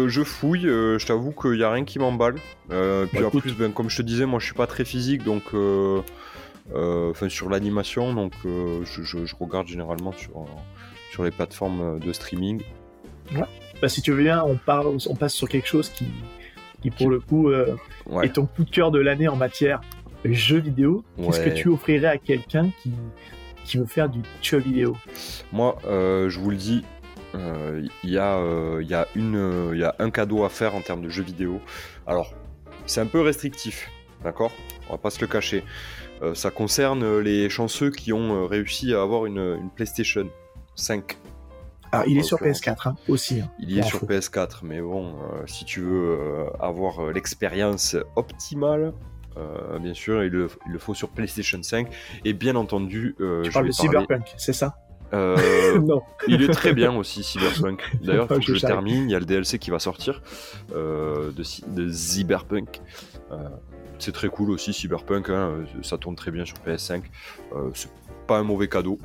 je, fouille, je t'avoue qu'il n'y a rien qui m'emballe. puis bah, en plus, ben, comme je te disais, moi je suis pas très physique, donc euh, enfin sur l'animation. Donc euh, je, regarde généralement sur, sur les plateformes de streaming. Ouais. Bah, si tu veux bien, on, parle, on passe sur quelque chose qui, qui pour le coup euh, est ton coup de cœur de l'année en matière jeux vidéo. Qu'est-ce que tu offrirais à quelqu'un qui, qui veut faire du jeu vidéo? Moi, je vous le dis, il y, a, y, y a un cadeau à faire en termes de jeux vidéo. Alors, c'est un peu restrictif, d'accord? On va pas se le cacher. Euh, ça concerne les chanceux qui ont euh, réussi à avoir une, PlayStation 5. Ah, il est sur PS4 hein, aussi. Hein, il y est sur PS4, mais bon, euh, si tu veux avoir l'expérience optimale, bien sûr, il le, faut sur PlayStation 5. Et bien entendu, tu parles de Cyberpunk, c'est ça? Non. Il est très bien aussi, Cyberpunk. D'ailleurs, il faut que je termine. Il y a le DLC qui va sortir de, de Cyberpunk c'est très cool aussi, Cyberpunk, hein, ça tourne très bien sur PS5. Euh, c'est pas un mauvais cadeau.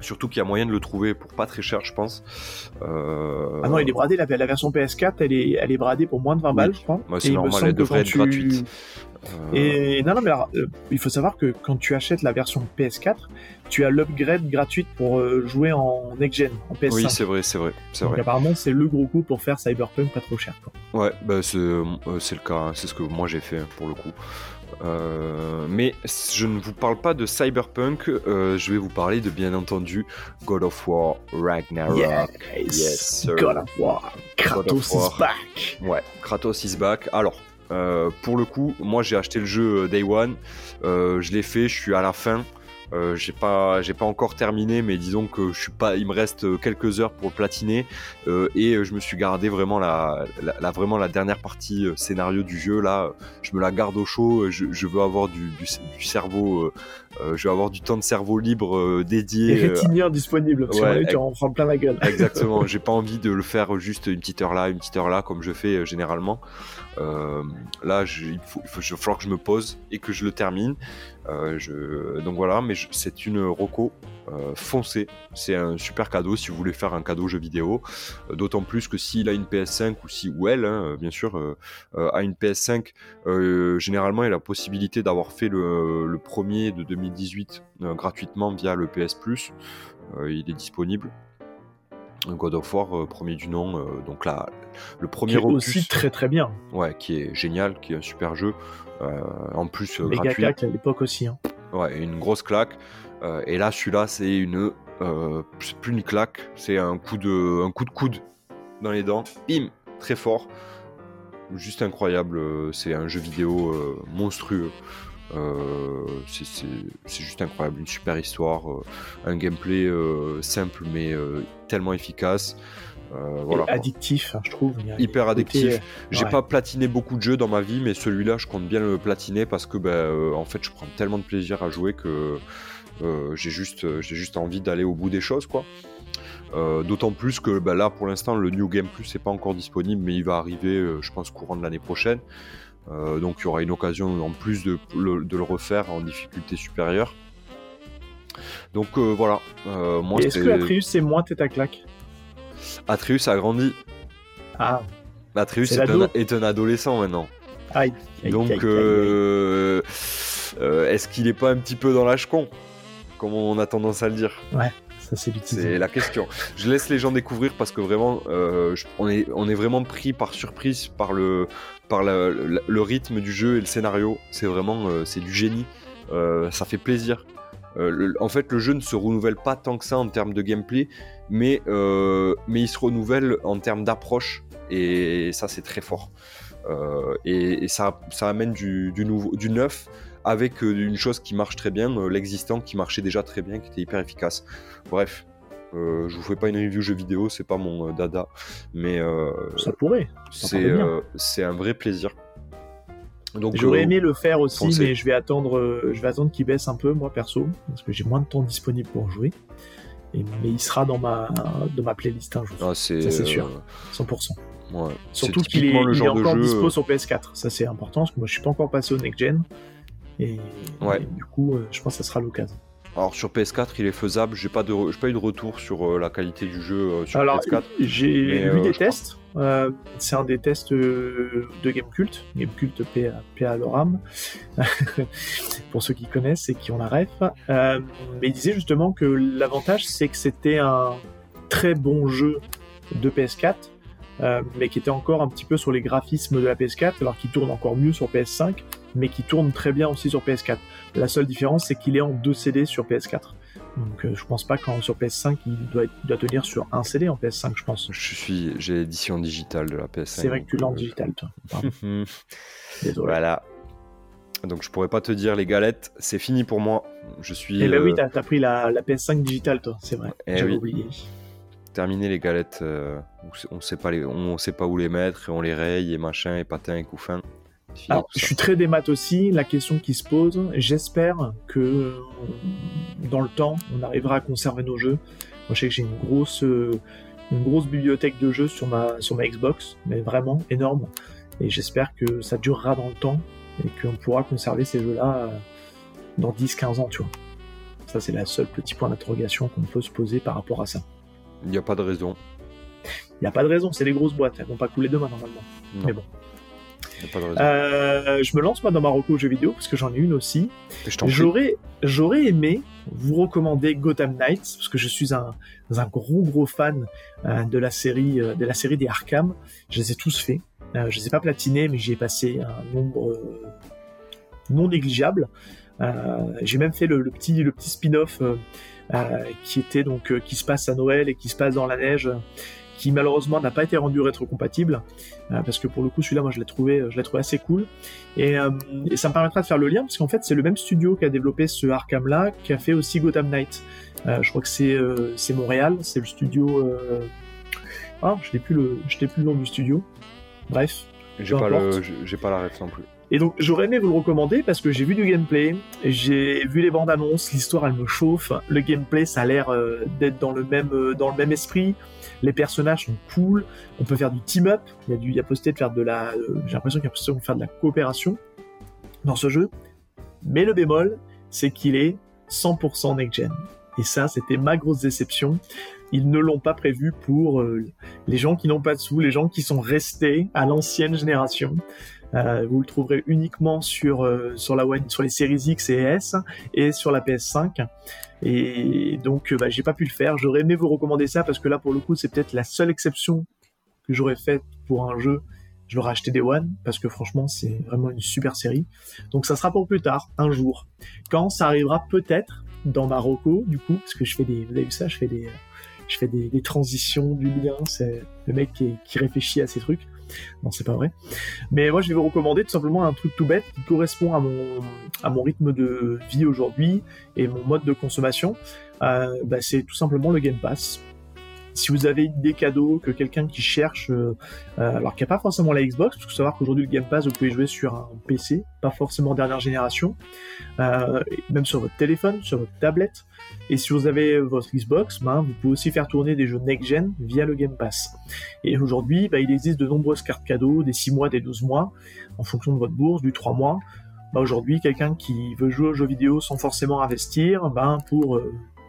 Surtout qu'il y a moyen de le trouver pour pas très cher, je pense. Euh, ah non, il est bradé. La, version PS4, elle est, elle est bradée pour moins de 20 balles, je crois. c'est normal, elle devrait être gratuite. Euh, Et non, non, mais alors, il faut savoir que quand tu achètes la version PS4, tu as l'upgrade gratuite pour euh, jouer en next-gen, en PS5. Oui, c'est vrai, c'est vrai. Donc vrai. apparemment, c'est le gros coup pour faire Cyberpunk pas trop cher. Quoi. Ouais, bah c'est, euh, c'est le cas, hein. c'est ce que moi j'ai fait pour le coup. Euh, mais je ne vous parle pas de Cyberpunk, je vais vous parler de bien entendu God of War Ragnarok. Yes, God of War, Kratos is back. Ouais, Kratos is back. Alors, pour le coup, moi j'ai acheté le jeu Day One, je l'ai fait, je suis à la fin. Euh, j'ai pas, j'ai pas encore terminé, mais disons que je suis pas, il me reste quelques heures pour platiner euh, et je me suis gardé vraiment la, la, vraiment la dernière partie euh, scénario du jeu là. Je me la garde au chaud. Je, je veux avoir du, du, du cerveau, euh, je vais avoir du temps de cerveau libre dédié. Et rétinière disponible. Parce ouais, tu en prends plein la gueule. Exactement. j'ai pas envie de le faire juste une petite heure là, une petite heure là, comme je fais généralement. là, je, il, faut, il, faut, il va falloir que je me pose et que je le termine. Euh, je... Donc voilà, mais c'est une Roco euh, foncée. C'est un super cadeau si vous voulez faire un cadeau jeu vidéo. Euh, d'autant plus que s'il a une PS5 ou si ou elle, hein, bien sûr, a une PS5, généralement il a la possibilité d'avoir fait le, premier de 2018 gratuitement via le PS Plus. il est disponible. God of War, premier du nom. donc là, le premier qui est aussi très très bien. Ouais, qui est génial, qui est un super jeu. Euh, en plus, Méga gratuit. claque à l'époque aussi. Hein. Ouais, une grosse claque. Euh, et là, celui-là, c'est une. Euh, plus une claque, c'est un coup de, un coup de coude dans les dents. Bim, très fort, juste incroyable. C'est un jeu vidéo monstrueux. c'est juste incroyable, une super histoire, un gameplay simple mais tellement efficace. Euh, voilà, addictif, hein, je trouve. Hyper addictif. Euh, j'ai pas platiné beaucoup de jeux dans ma vie, mais celui-là, je compte bien le platiner parce que, ben, euh, en fait, je prends tellement de plaisir à jouer que j'ai juste, j'ai juste envie d'aller au bout des choses, quoi. D'autant plus que bah, là, pour l'instant, le New Game Plus n'est pas encore disponible, mais il va arriver, je pense, courant de l'année prochaine. donc il y aura une occasion en plus de, de le refaire en difficulté supérieure. Donc voilà. Est-ce que Atreus c'est moins tête à claque? Atreus a grandi. Ah. Atreus est, un, adolescent maintenant. Aïe. Donc, euh, euh, est-ce qu'il est pas un petit peu dans l'âge con Comme on a tendance à le dire? Ouais, c'est la question. Je laisse les gens découvrir parce que vraiment, euh, on, est, on est vraiment pris par surprise par le, par le, rythme du jeu et le scénario. C'est vraiment, c'est du génie. ça fait plaisir. En fait, le jeu ne se renouvelle pas tant que ça en termes de gameplay, mais, mais il se renouvelle en termes d'approche et ça c'est très fort. Euh, et, ça, ça, amène du, nouveau, du neuf avec euh, une chose qui marche très bien, euh, l'existant qui marchait déjà très bien, qui était hyper efficace. Bref, je vous fais pas une review jeu vidéo, c'est pas mon dada, mais ça pourrait. C'est un vrai plaisir. J'aurais aimé le faire aussi, mais je vais attendre, je vais attendre qu'il baisse un peu, moi perso, parce que j'ai moins de temps disponible pour jouer. Et, mais il sera dans ma, dans ma playlist un jour. Ah, ça c'est sûr, 100%. Surtout qu'il est, le genre encore dispo euh, sur PS4. Ça, c'est important parce que moi, je suis pas encore passé au next-gen. Et, du coup, euh, je pense que ça sera l'occasion. Alors sur PS4, il est faisable. J'ai pas de, pas eu de retour sur euh, la qualité du jeu sur PS4. J'ai vu des tests. c'est un des tests de Gamecult, Gamecult PA, PA Loram, pour ceux qui connaissent et qui ont la ref. mais il disait justement que l'avantage, c'est que c'était un très bon jeu de PS4 euh, mais qui était encore un petit peu sur les graphismes de la PS4, alors qu'il tourne encore mieux sur PS5, mais qui tourne très bien aussi sur PS4. La seule différence, c'est qu'il est en deux CD sur PS4. Donc euh, je pense pas qu'en sur PS5 il doit, doit, tenir sur un CD en PS5, je pense. Je suis, j'ai l'édition digitale de la PS5. C'est vrai que tu l'as en euh, digital, toi. Désolé. Voilà. Donc je pourrais pas te dire les galettes, c'est fini pour moi. Je suis. Eh ben oui, t'as as pris la, la, PS5 digitale, toi, c'est vrai. Eh J'avais oublié terminer les galettes, euh, on sait pas les, on sait pas où les mettre et on les raye et machin et patin et couffin. Alors, je suis très démat aussi. La question qui se pose, j'espère que euh, dans le temps, on arrivera à conserver nos jeux. Moi, je sais que j'ai une grosse, euh, une grosse bibliothèque de jeux sur ma, sur ma Xbox, mais vraiment énorme. Et j'espère que ça durera dans le temps et qu'on pourra conserver ces jeux-là dans 10-15 ans, tu vois. Ça, c'est la seule petit point d'interrogation qu'on peut se poser par rapport à ça. Il n'y a pas de raison. Il n'y a pas de raison, c'est les grosses boîtes, elles vont pas couler demain normalement. Mais bon. Pas de. Euh, je me lance moi dans Marocco jeux vidéo parce que j'en ai une aussi. J'aurais, j'aurais aimé vous recommander Gotham Knights parce que je suis un, un gros gros fan euh, de la série euh, de la série des Arkham. Je les ai tous faits. je les ai pas platinés, mais j'y ai passé un nombre non négligeable. j'ai même fait le, le petit le petit spin-off qui était donc qui se passe à Noël et qui se passe dans la neige qui malheureusement n'a pas été rendu rétrocompatible euh, parce que pour le coup celui-là moi je l'ai trouvé je l'ai trouvé assez cool. Et, ça me permettra de faire le lien parce qu'en fait c'est le même studio qui a développé ce Arkham là qui a fait aussi Gotham Knight. Je crois que c'est c'est Montréal c'est le studio ah je n'ai plus le je plus le nom du studio. Bref j'ai pas le j'ai pas la ref non plus. Et donc j'aurais aimé vous le recommander parce que j'ai vu du gameplay, j'ai vu les bandes annonces, l'histoire elle me chauffe, le gameplay ça a l'air euh, d'être dans le même euh, dans le même esprit, les personnages sont cool, on peut faire du team up, il y a du y a possibilité de faire de la euh, j'ai l'impression qu'il y a possibilité de faire de la coopération dans ce jeu. Mais le bémol, c'est qu'il est 100% next gen. Et ça, c'était ma grosse déception. Ils ne l'ont pas prévu pour les gens qui n'ont pas de sous, les gens qui sont restés à l'ancienne génération. Euh, vous le trouverez uniquement sur euh, sur la One, sur les séries X et S et sur la PS5. Et donc, euh, bah, j'ai pas pu le faire. J'aurais aimé vous recommander ça parce que là, pour le coup, c'est peut-être la seule exception que j'aurais faite pour un jeu. Je l'aurais acheté des One parce que franchement, c'est vraiment une super série. Donc, ça sera pour plus tard, un jour, quand ça arrivera peut-être dans Marocco, du coup, parce que je fais des, vous avez vu ça, je fais des, je fais des, des transitions du lien. C'est le mec qui, qui réfléchit à ces trucs. Non, c'est pas vrai. Mais moi, je vais vous recommander tout simplement un truc tout bête qui correspond à mon, à mon rythme de vie aujourd'hui et mon mode de consommation. Euh, bah, c'est tout simplement le Game Pass. Si vous avez des cadeaux, que quelqu'un qui cherche, euh, euh, alors qu'il n'y a pas forcément la Xbox, parce faut savoir qu'aujourd'hui le Game Pass, vous pouvez jouer sur un PC, pas forcément dernière génération, euh, même sur votre téléphone, sur votre tablette. Et si vous avez votre Xbox, ben, vous pouvez aussi faire tourner des jeux next-gen via le Game Pass. Et aujourd'hui, ben, il existe de nombreuses cartes cadeaux, des 6 mois, des 12 mois, en fonction de votre bourse, du 3 mois. Ben, aujourd'hui, quelqu'un qui veut jouer aux jeux vidéo sans forcément investir, ben, pour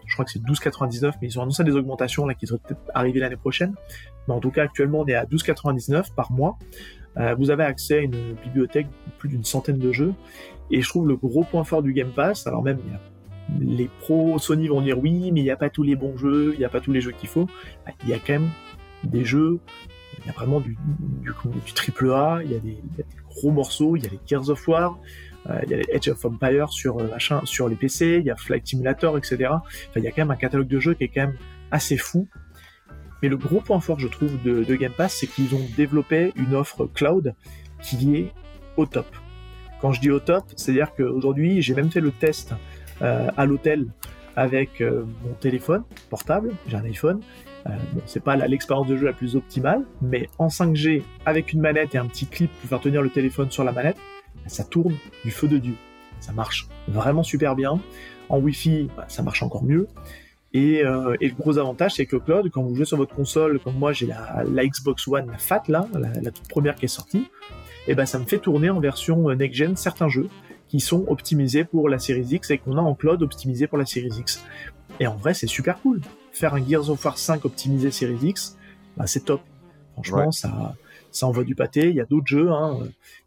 je crois que c'est 12,99, mais ils ont annoncé des augmentations là qui devraient peut-être arriver l'année prochaine. Mais en tout cas, actuellement, on est à 12,99 par mois. Euh, vous avez accès à une bibliothèque de plus d'une centaine de jeux. Et je trouve le gros point fort du Game Pass, alors même les pros Sony vont dire oui, mais il n'y a pas tous les bons jeux, il n'y a pas tous les jeux qu'il faut. Bah, il y a quand même des jeux, il y a vraiment du, triple A, il y, a des, des, gros morceaux, il y a les Gears of War, il y a Edge of Empire sur, euh, machin, sur les PC, il y a Flight Simulator, etc. Il y a quand même un catalogue de jeux qui est quand même assez fou. Mais le gros point fort, je trouve, de, Game Pass, c'est qu'ils ont développé une offre cloud qui est au top. Quand je dis au top, c'est-à-dire qu'aujourd'hui, j'ai même fait le test euh, à l'hôtel avec euh, mon téléphone portable, j'ai un iPhone. Euh, bon, c'est pas l'expérience de jeu la plus optimale, mais en 5G, avec une manette et un petit clip pour faire tenir le téléphone sur la manette, ça tourne du feu de Dieu. Ça marche vraiment super bien. En Wi-Fi, bah, ça marche encore mieux. Et, euh, et, le gros avantage, c'est que le cloud, quand vous jouez sur votre console, comme moi j'ai la, la, Xbox One, la FAT là, la, la, toute première qui est sortie, et ben ça me fait tourner en version next-gen certains jeux qui sont optimisés pour la Series X et qu'on a en cloud optimisé pour la Series X. Et en vrai, c'est super cool. Faire un Gears of War 5 optimisé Series X, bah, c'est top. Franchement, ouais. ça, ça envoie du pâté. Il y a d'autres jeux. Hein.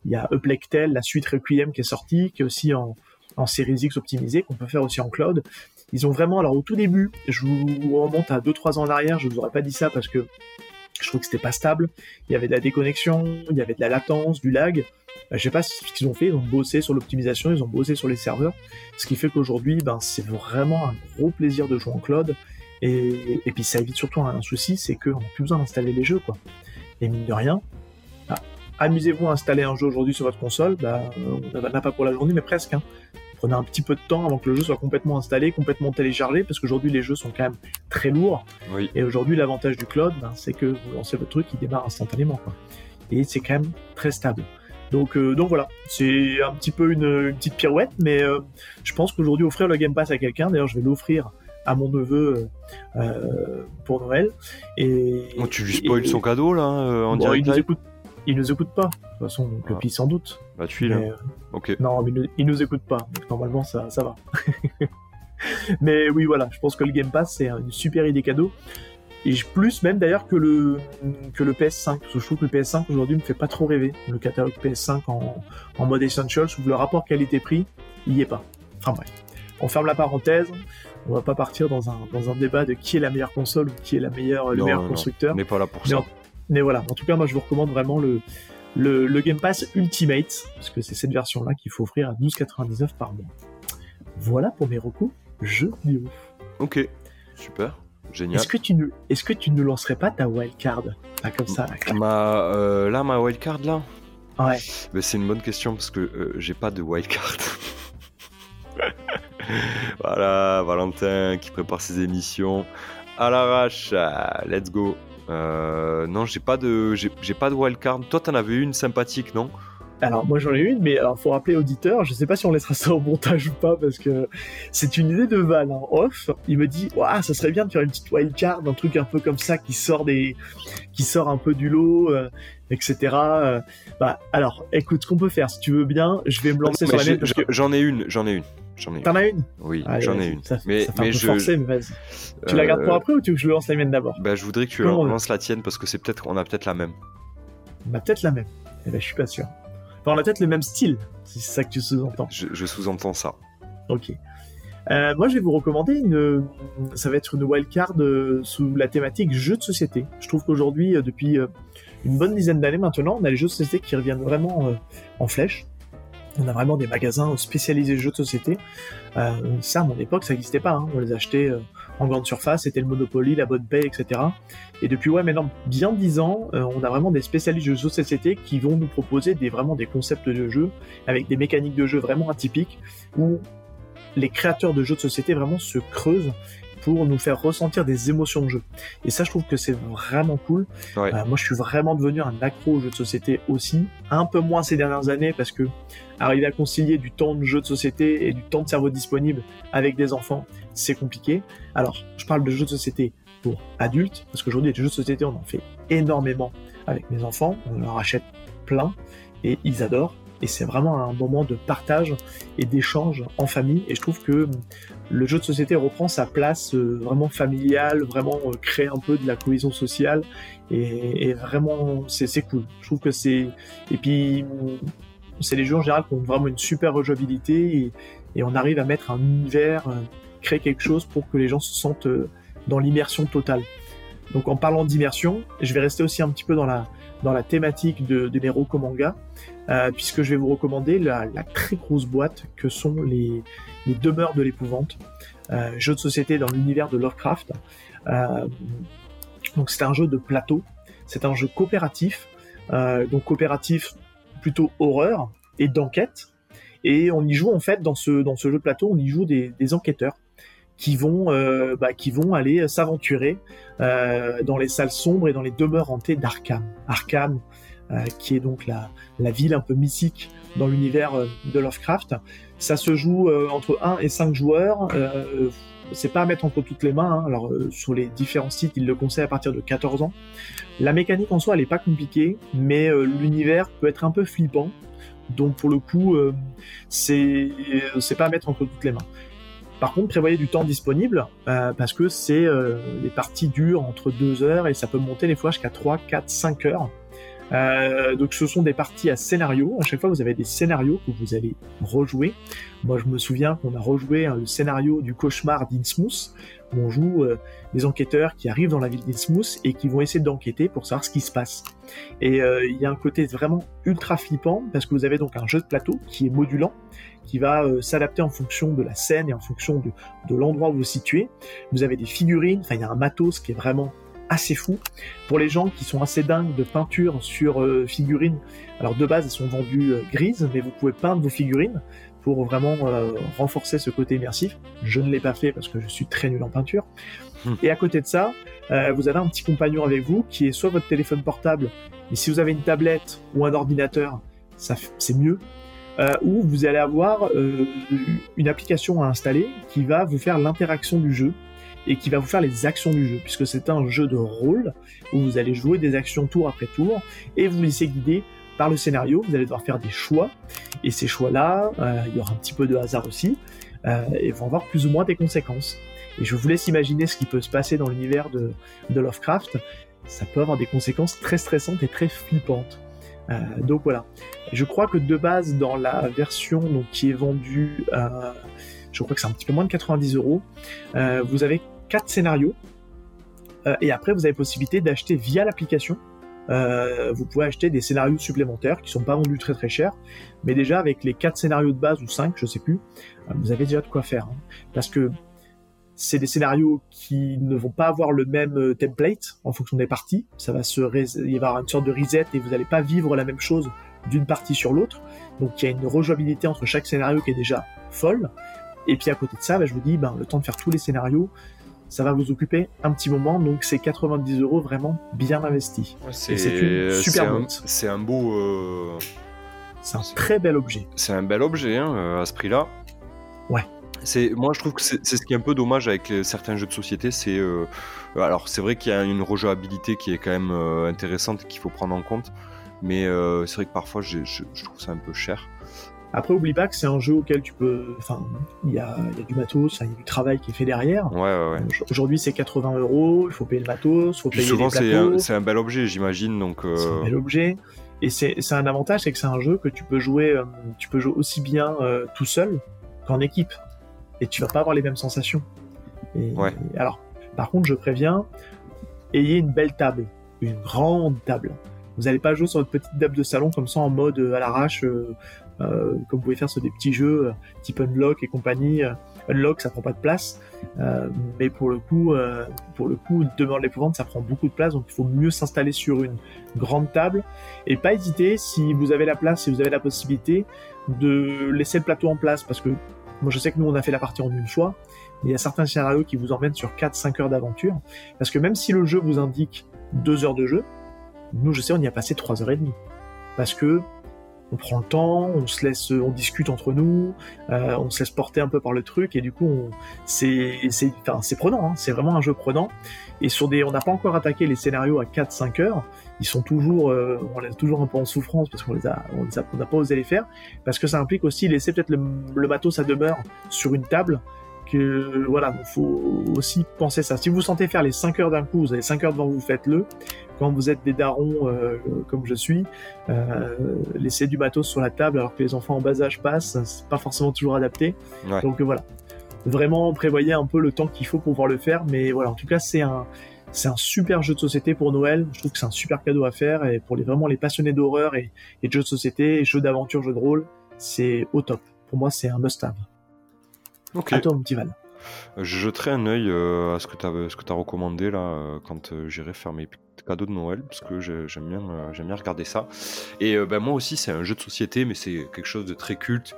Il y a Uplectel, la suite Requiem qui est sortie, qui est aussi en, en Series X optimisé, qu'on peut faire aussi en cloud. Ils ont vraiment, alors au tout début, je vous remonte à 2-3 ans en arrière, je vous aurais pas dit ça parce que je trouve que c'était pas stable. Il y avait de la déconnexion, il y avait de la latence, du lag. Ben, je sais pas ce qu'ils ont fait, ils ont bossé sur l'optimisation, ils ont bossé sur les serveurs, ce qui fait qu'aujourd'hui, ben, c'est vraiment un gros plaisir de jouer en cloud. Et, et puis ça évite surtout un, souci, c'est qu'on n'a plus besoin d'installer les jeux, quoi. Et mine de rien, bah, amusez-vous à installer un jeu aujourd'hui sur votre console, bah, on n'a pas pour la journée, mais presque. Hein. Prenez un petit peu de temps avant que le jeu soit complètement installé, complètement téléchargé, parce qu'aujourd'hui les jeux sont quand même très lourds. Oui. Et aujourd'hui l'avantage du cloud, bah, c'est que vous lancez votre truc, il démarre instantanément. Quoi. Et c'est quand même très stable. Donc, euh, donc voilà, c'est un petit peu une, une petite pirouette, mais euh, je pense qu'aujourd'hui offrir le Game Pass à quelqu'un, d'ailleurs je vais l'offrir à mon neveu euh, pour Noël. Et, oh, tu lui spoil son cadeau là euh, en bon, direct il nous, écoute, il nous écoute pas, de toute façon, donc Ah. sans doute. Bah tu. Mais, euh, Ok. non, mais il nous, il nous écoute pas, donc normalement ça, ça va. mais oui, voilà, je pense que le Game Pass c'est une super idée cadeau. Et plus même d'ailleurs que le, que le PS5, parce que je trouve que le PS5 aujourd'hui me fait pas trop rêver. Le catalogue PS5 en, en mode Essential, je trouve le rapport qualité-prix, il y est pas. Enfin bref, on ferme la parenthèse. On va pas partir dans un, dans un débat de qui est la meilleure console ou qui est la meilleure, le Non, meilleur non, constructeur. On n'est pas là pour Mais, ça. en, mais voilà, en tout cas, moi je vous recommande vraiment le, le, le Game Pass Ultimate, parce que c'est cette version-là qu'il faut offrir à 12,99 par mois. Voilà pour mes recours jeux vidéo. Ok. Super. Génial. Est-ce que, tu ne, est-ce que tu ne lancerais pas ta wildcard Là, comme ça, là. Ma, euh, là, ma wildcard là? Ouais. Mais c'est une bonne question parce que euh, j'ai pas de wildcard. voilà, Valentin qui prépare ses émissions à l'arrache. Ah, let's go. Euh, non, j'ai pas de, j'ai j'ai pas de wildcard. Toi, t'en avais une sympathique, non? Alors moi j'en ai une, mais alors faut rappeler auditeur, je sais pas si on laissera ça au montage ou pas parce que c'est une idée de Val en off. Il me dit waouh ça serait bien de faire une petite wildcard, un truc un peu comme ça qui sort des, qui sort un peu du lot, euh, etc. Euh, bah alors écoute ce qu'on peut faire si tu veux bien, je vais me lancer Mais sur la parce que J'en ai une, j'en ai une, j'en ai une. t'en as une. Oui, Allez, j'en ai une. Ça, mais ça fait un mais peu je, forcé, mais vas-y. Tu la gardes pour euh, après ou tu veux que je lance la mienne d'abord bah, je voudrais que tu Comment lances la tienne parce que c'est peut-être, on a peut-être la même. On a peut-être la même. Eh ben je suis pas sûr. Enfin, on a peut-être le même style, si c'est ça que tu sous-entends. Je, je sous-entends ça. Ok. Euh, moi, je vais vous recommander une. Ça va être une wildcard euh, sous la thématique jeux de société. Je trouve qu'aujourd'hui, euh, depuis une bonne dizaine d'années maintenant, on a les jeux de société qui reviennent vraiment en flèche. On a vraiment des magasins spécialisés jeux de société. Euh, ça, à mon époque, ça n'existait pas. hein. On les achetait euh, en grande surface. C'était le Monopoly, la Bonne Paix, etc. Et depuis, ouais, maintenant, bien dix ans, euh, on a vraiment des spécialistes de jeux de société qui vont nous proposer des, vraiment des concepts de jeu avec des mécaniques de jeu vraiment atypiques où les créateurs de jeux de société vraiment se creusent pour nous faire ressentir des émotions de jeu. Et ça, je trouve que c'est vraiment cool. Euh, moi, je suis vraiment devenu un accro aux jeux de société aussi, un peu moins ces dernières années parce que arriver à concilier du temps de jeu de société et du temps de cerveau disponible avec des enfants, c'est compliqué. Alors, je parle de jeux de société pour adultes parce qu'aujourd'hui, les jeux de société, on en fait énormément avec mes enfants, on leur achète plein et ils adorent et c'est vraiment un moment de partage et d'échange en famille. Et je trouve que le jeu de société reprend sa place euh, vraiment familiale, vraiment euh, crée un peu de la cohésion sociale et, vraiment c'est cool. Je trouve que c'est et puis c'est les jeux en général qui ont vraiment une super rejouabilité et, on arrive à mettre un univers, euh, créer quelque chose pour que les gens se sentent dans l'immersion totale. Donc en parlant d'immersion, je vais rester aussi un petit peu dans la dans la thématique de, de mes manga, euh, puisque je vais vous recommander la, très grosse boîte que sont les, demeures de l'épouvante, euh, jeu de société dans l'univers de Lovecraft. Euh, donc c'est un jeu de plateau, c'est un jeu coopératif, donc coopératif plutôt horreur et d'enquête. Et on y joue en fait dans ce jeu de plateau, on y joue des, enquêteurs qui vont bah, qui vont aller s'aventurer dans les salles sombres et dans les demeures hantées d'Arkham. Arkham, qui est donc la, ville un peu mystique dans l'univers euh, de Lovecraft. Ça se joue euh, entre 1 et 5 joueurs. c'est pas à mettre entre toutes les mains. Hein. Alors sur les différents sites, ils le conseillent à partir de 14 ans. La mécanique en soi, elle est pas compliquée, mais l'univers peut être un peu flippant. Donc pour le coup, c'est c'est pas à mettre entre toutes les mains. Par contre, prévoyez du temps disponible parce que c'est les parties durent entre 2 heures et ça peut monter des fois jusqu'à 3, 4, 5 heures. Euh, donc ce sont des parties à scénario. À chaque fois, vous avez des scénarios que vous allez rejouer. Moi, je me souviens qu'on a rejoué hein, le scénario du cauchemar d'Innsmouth, où on joue euh, des enquêteurs qui arrivent dans la ville d'Innsmouth et qui vont essayer d'enquêter pour savoir ce qui se passe. Et euh, il y a un côté vraiment ultra flippant parce que vous avez donc un jeu de plateau qui est modulant, qui va s'adapter en fonction de la scène et en fonction de, de l'endroit où vous vous situez. Vous avez des figurines, enfin il y a un matos qui est vraiment assez fou. Pour les gens qui sont assez dingues de peinture sur euh, figurines, alors de base elles sont vendues euh, grises, mais vous pouvez peindre vos figurines pour vraiment euh, renforcer ce côté immersif. Je ne l'ai pas fait parce que je suis très nul en peinture. Hmm. Et à côté de ça, vous avez un petit compagnon avec vous qui est soit votre téléphone portable, mais si vous avez une tablette ou un ordinateur, ça c'est mieux. ou vous allez avoir une application à installer qui va vous faire l'interaction du jeu et qui va vous faire les actions du jeu, puisque c'est un jeu de rôle où vous allez jouer des actions tour après tour et vous laissez guider par le scénario. Vous allez devoir faire des choix et ces choix-là, euh, il y aura un petit peu de hasard aussi euh, et vont avoir plus ou moins des conséquences. Et je vous laisse imaginer ce qui peut se passer dans l'univers de, Lovecraft. Ça peut avoir des conséquences très stressantes et très flippantes. Euh, donc voilà. Je crois que de base, dans la version donc, qui est vendue, je crois que c'est un petit peu moins de 90 euros, vous avez quatre scénarios. Euh, et après, vous avez possibilité d'acheter via l'application. Euh, vous pouvez acheter des scénarios supplémentaires qui sont pas vendus très très cher, mais déjà avec les quatre scénarios de base ou cinq, je sais plus, euh, vous avez déjà de quoi faire. Hein. Parce que c'est des scénarios qui ne vont pas avoir le même template en fonction des parties. Ça va se, il va y avoir une sorte de reset et vous n'allez pas vivre la même chose d'une partie sur l'autre. Donc il y a une rejouabilité entre chaque scénario qui est déjà folle. Et puis à côté de ça, bah, je vous dis, ben, le temps de faire tous les scénarios, ça va vous occuper un petit moment, donc c'est 90 euros vraiment bien investi. c'est une super C'est un beau. Euh, c'est un très bel objet. C'est un bel objet hein, euh, à ce prix-là. Ouais. C'est, moi, je trouve que c'est, ce qui est un peu dommage avec certains jeux de société. C'est, euh, alors, c'est vrai qu'il y a une rejouabilité qui est quand même intéressante qu'il faut prendre en compte, mais c'est vrai que parfois, je trouve ça un peu cher. Après, oublie pas que c'est un jeu auquel tu peux. Enfin, il y a, y a, du matos, il y a du travail qui est fait derrière. Ouais, ouais, ouais. Aujourd'hui, c'est 80 euros, il faut payer le matos, il faut payer souvent, c'est un, c'est un bel objet, j'imagine. Donc, euh... C'est un bel objet. Et c'est, un avantage, c'est que c'est un jeu que tu peux jouer, euh, tu peux jouer aussi bien euh, tout seul qu'en équipe. Et tu vas pas avoir les mêmes sensations. Et, ouais. alors, par contre, je préviens, ayez une belle table, une grande table. Vous n'allez pas jouer sur votre petite table de salon comme ça en mode euh, à l'arrache, euh, comme vous pouvez faire sur des petits jeux euh, type Unlock et compagnie. Euh, Unlock, ça prend pas de place, mais pour le coup, pour le coup, demeure de l'épouvante, ça prend beaucoup de place, donc il faut mieux s'installer sur une grande table et pas hésiter si vous avez la place, si vous avez la possibilité de laisser le plateau en place, parce que moi je sais que nous on a fait la partie en une fois, il y a certains scénarios qui vous emmènent sur 4-5 heures d'aventure. Parce que même si le jeu vous indique 2 heures de jeu, nous, je sais, on y a passé 3 heures et demie. Parce que on prend le temps, on se laisse, on discute entre nous, euh, on se laisse porter un peu par le truc, et du coup, c'est, c'est, enfin, c'est prenant, hein, c'est vraiment un jeu prenant. Et sur des, on n'a pas encore attaqué les scénarios à 4-5 heures, ils sont toujours, euh, on les a toujours un peu en souffrance parce qu'on les a, on a, on n'a pas osé les faire, parce que ça implique aussi laisser peut-être le, le matos à demeure sur une table, que voilà, il faut aussi penser ça. Si vous sentez faire les 5 heures d'un coup, vous avez 5 heures devant vous, faites-le. Quand vous êtes des darons euh, comme je suis, euh, laisser du matos sur la table alors que les enfants en bas âge passent, c'est pas forcément toujours adapté. Donc euh, voilà, vraiment prévoyez un peu le temps qu'il faut pour pouvoir le faire. Mais voilà, en tout cas, c'est un c'est un super jeu de société pour Noël. Je trouve que c'est un super cadeau à faire et pour les vraiment les passionnés d'horreur et, et, de jeux de société, jeux d'aventure, jeux de rôle, c'est au top. Pour moi, c'est un must-have. Ok. À toi, mon petit Val. Je jeterai un œil euh, à ce que tu as, recommandé là euh, quand euh, j'irai faire mes cadeaux de Noël parce que j'ai- j'aime bien, euh, regarder ça. Et euh, ben, moi aussi, c'est un jeu de société, mais c'est quelque chose de très culte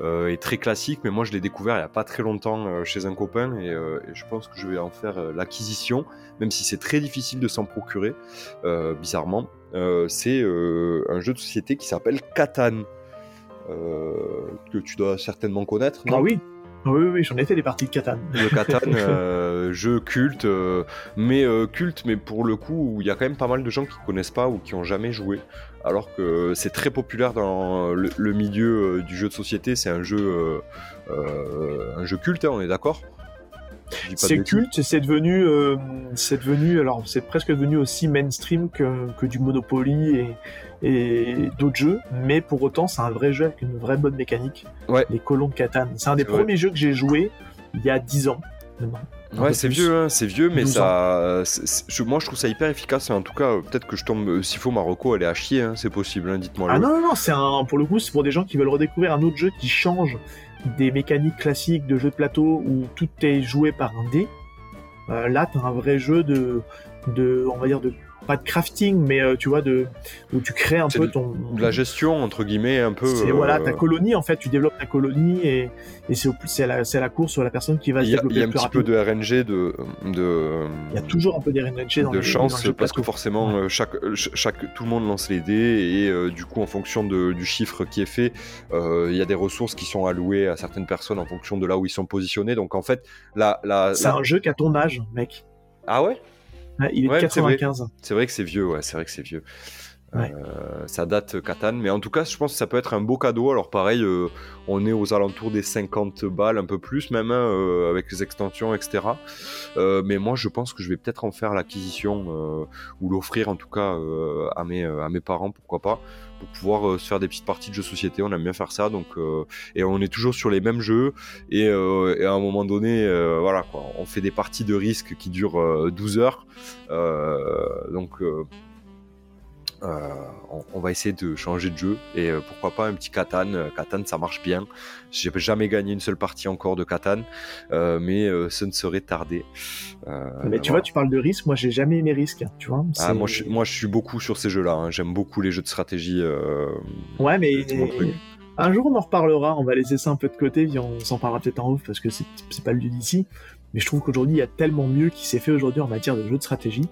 euh, et très classique. Mais moi, je l'ai découvert il n'y a pas très longtemps euh, chez un copain et, euh, et je pense que je vais en faire euh, l'acquisition, même si c'est très difficile de s'en procurer, euh, bizarrement. Euh, c'est euh, un jeu de société qui s'appelle Catan. euh, que tu dois certainement connaître. non? Ah oui, oui, oui, j'en ai fait des parties de Catan. le Catan, euh, jeu culte, euh, mais euh, culte, mais pour le coup, il y a quand même pas mal de gens qui connaissent pas ou qui ont jamais joué, alors que c'est très populaire dans le, le milieu euh, du jeu de société. C'est un jeu, un jeu culte, hein, on est d'accord C'est culte, c'est devenu, euh, c'est devenu, alors c'est presque devenu aussi mainstream que, que du Monopoly et, et d'autres jeux, mais pour autant c'est un vrai jeu avec une vraie bonne mécanique. Ouais. Les colons de Catan. C'est un des vrai. premiers jeux que j'ai joué il y a 10 ans. maintenant. Ouais, c'est vieux, hein, c'est vieux, mais 12 ça, je- moi je trouve ça hyper efficace. Et en tout cas, euh, peut-être que je tombe, euh, s'il faut, Marocco, elle est à chier, hein, c'est possible. hein, Dites-moi. Ah non, non, non, c'est un, pour le coup, c'est pour des gens qui veulent redécouvrir un autre jeu qui change des mécaniques classiques de jeux de plateau où tout est joué par un dé. Euh, là, t'as un vrai jeu de, de, on va dire de, pas de crafting, mais euh, tu vois, de, où tu crées un peu ton, de la gestion entre guillemets un peu. c'est euh, voilà ta colonie en fait, tu développes ta colonie et, et c'est au plus, c'est la, c'est la course sur la personne qui va se développer il y a un petit peu de RNG, de, de, Il y a toujours un peu des RNG dans de les- chance dans parce que forcément euh, chaque, ch- chaque, tout le monde lance les dés et euh, du coup en fonction de- du chiffre qui est fait, euh, il y a des ressources qui sont allouées à certaines personnes en fonction de là où ils sont positionnés. Donc en fait, la, C'est la- un jeu qui a ton âge, mec. ah ouais, Ouais, il est de Ouais, c'est vrai. 95. c'est vrai que c'est vieux, ouais, c'est vrai que c'est vieux. Ouais. Euh, ça date Catan, mais en tout cas, je pense que ça peut être un beau cadeau. Alors pareil, euh, on est aux alentours des 50 balles, un peu plus même, hein, euh, avec les extensions, etc. Mais moi, je pense que je vais peut-être en faire l'acquisition ou l'offrir en tout cas à mes à mes parents, pourquoi pas, pour pouvoir euh, se faire des petites parties de jeux société. On aime bien faire ça, donc euh, et on est toujours sur les mêmes jeux et, euh, et à un moment donné, voilà quoi, on fait des parties de risque qui durent euh, 12 heures, donc. Euh, on, on va essayer de changer de jeu et euh, pourquoi pas un petit Catan. Euh, Catan, ça marche bien. J'ai jamais gagné une seule partie encore de Catan, euh, mais euh, ce ne serait tardé. Euh, Mais tu voilà. vois, tu parles de risque. Moi, j'ai jamais aimé risque. Tu vois. Ah, moi, je, suis- moi, je suis beaucoup sur ces jeux-là. hein. J'aime beaucoup les jeux de stratégie. euh, Ouais, mais. Un jour on en reparlera. On va laisser ça un peu de côté. On s'en parlera peut-être en off parce que c'est c'est pas le lieu d'ici. Mais je trouve qu'aujourd'hui, il y a tellement mieux qui s'est fait aujourd'hui en matière de jeux de stratégie.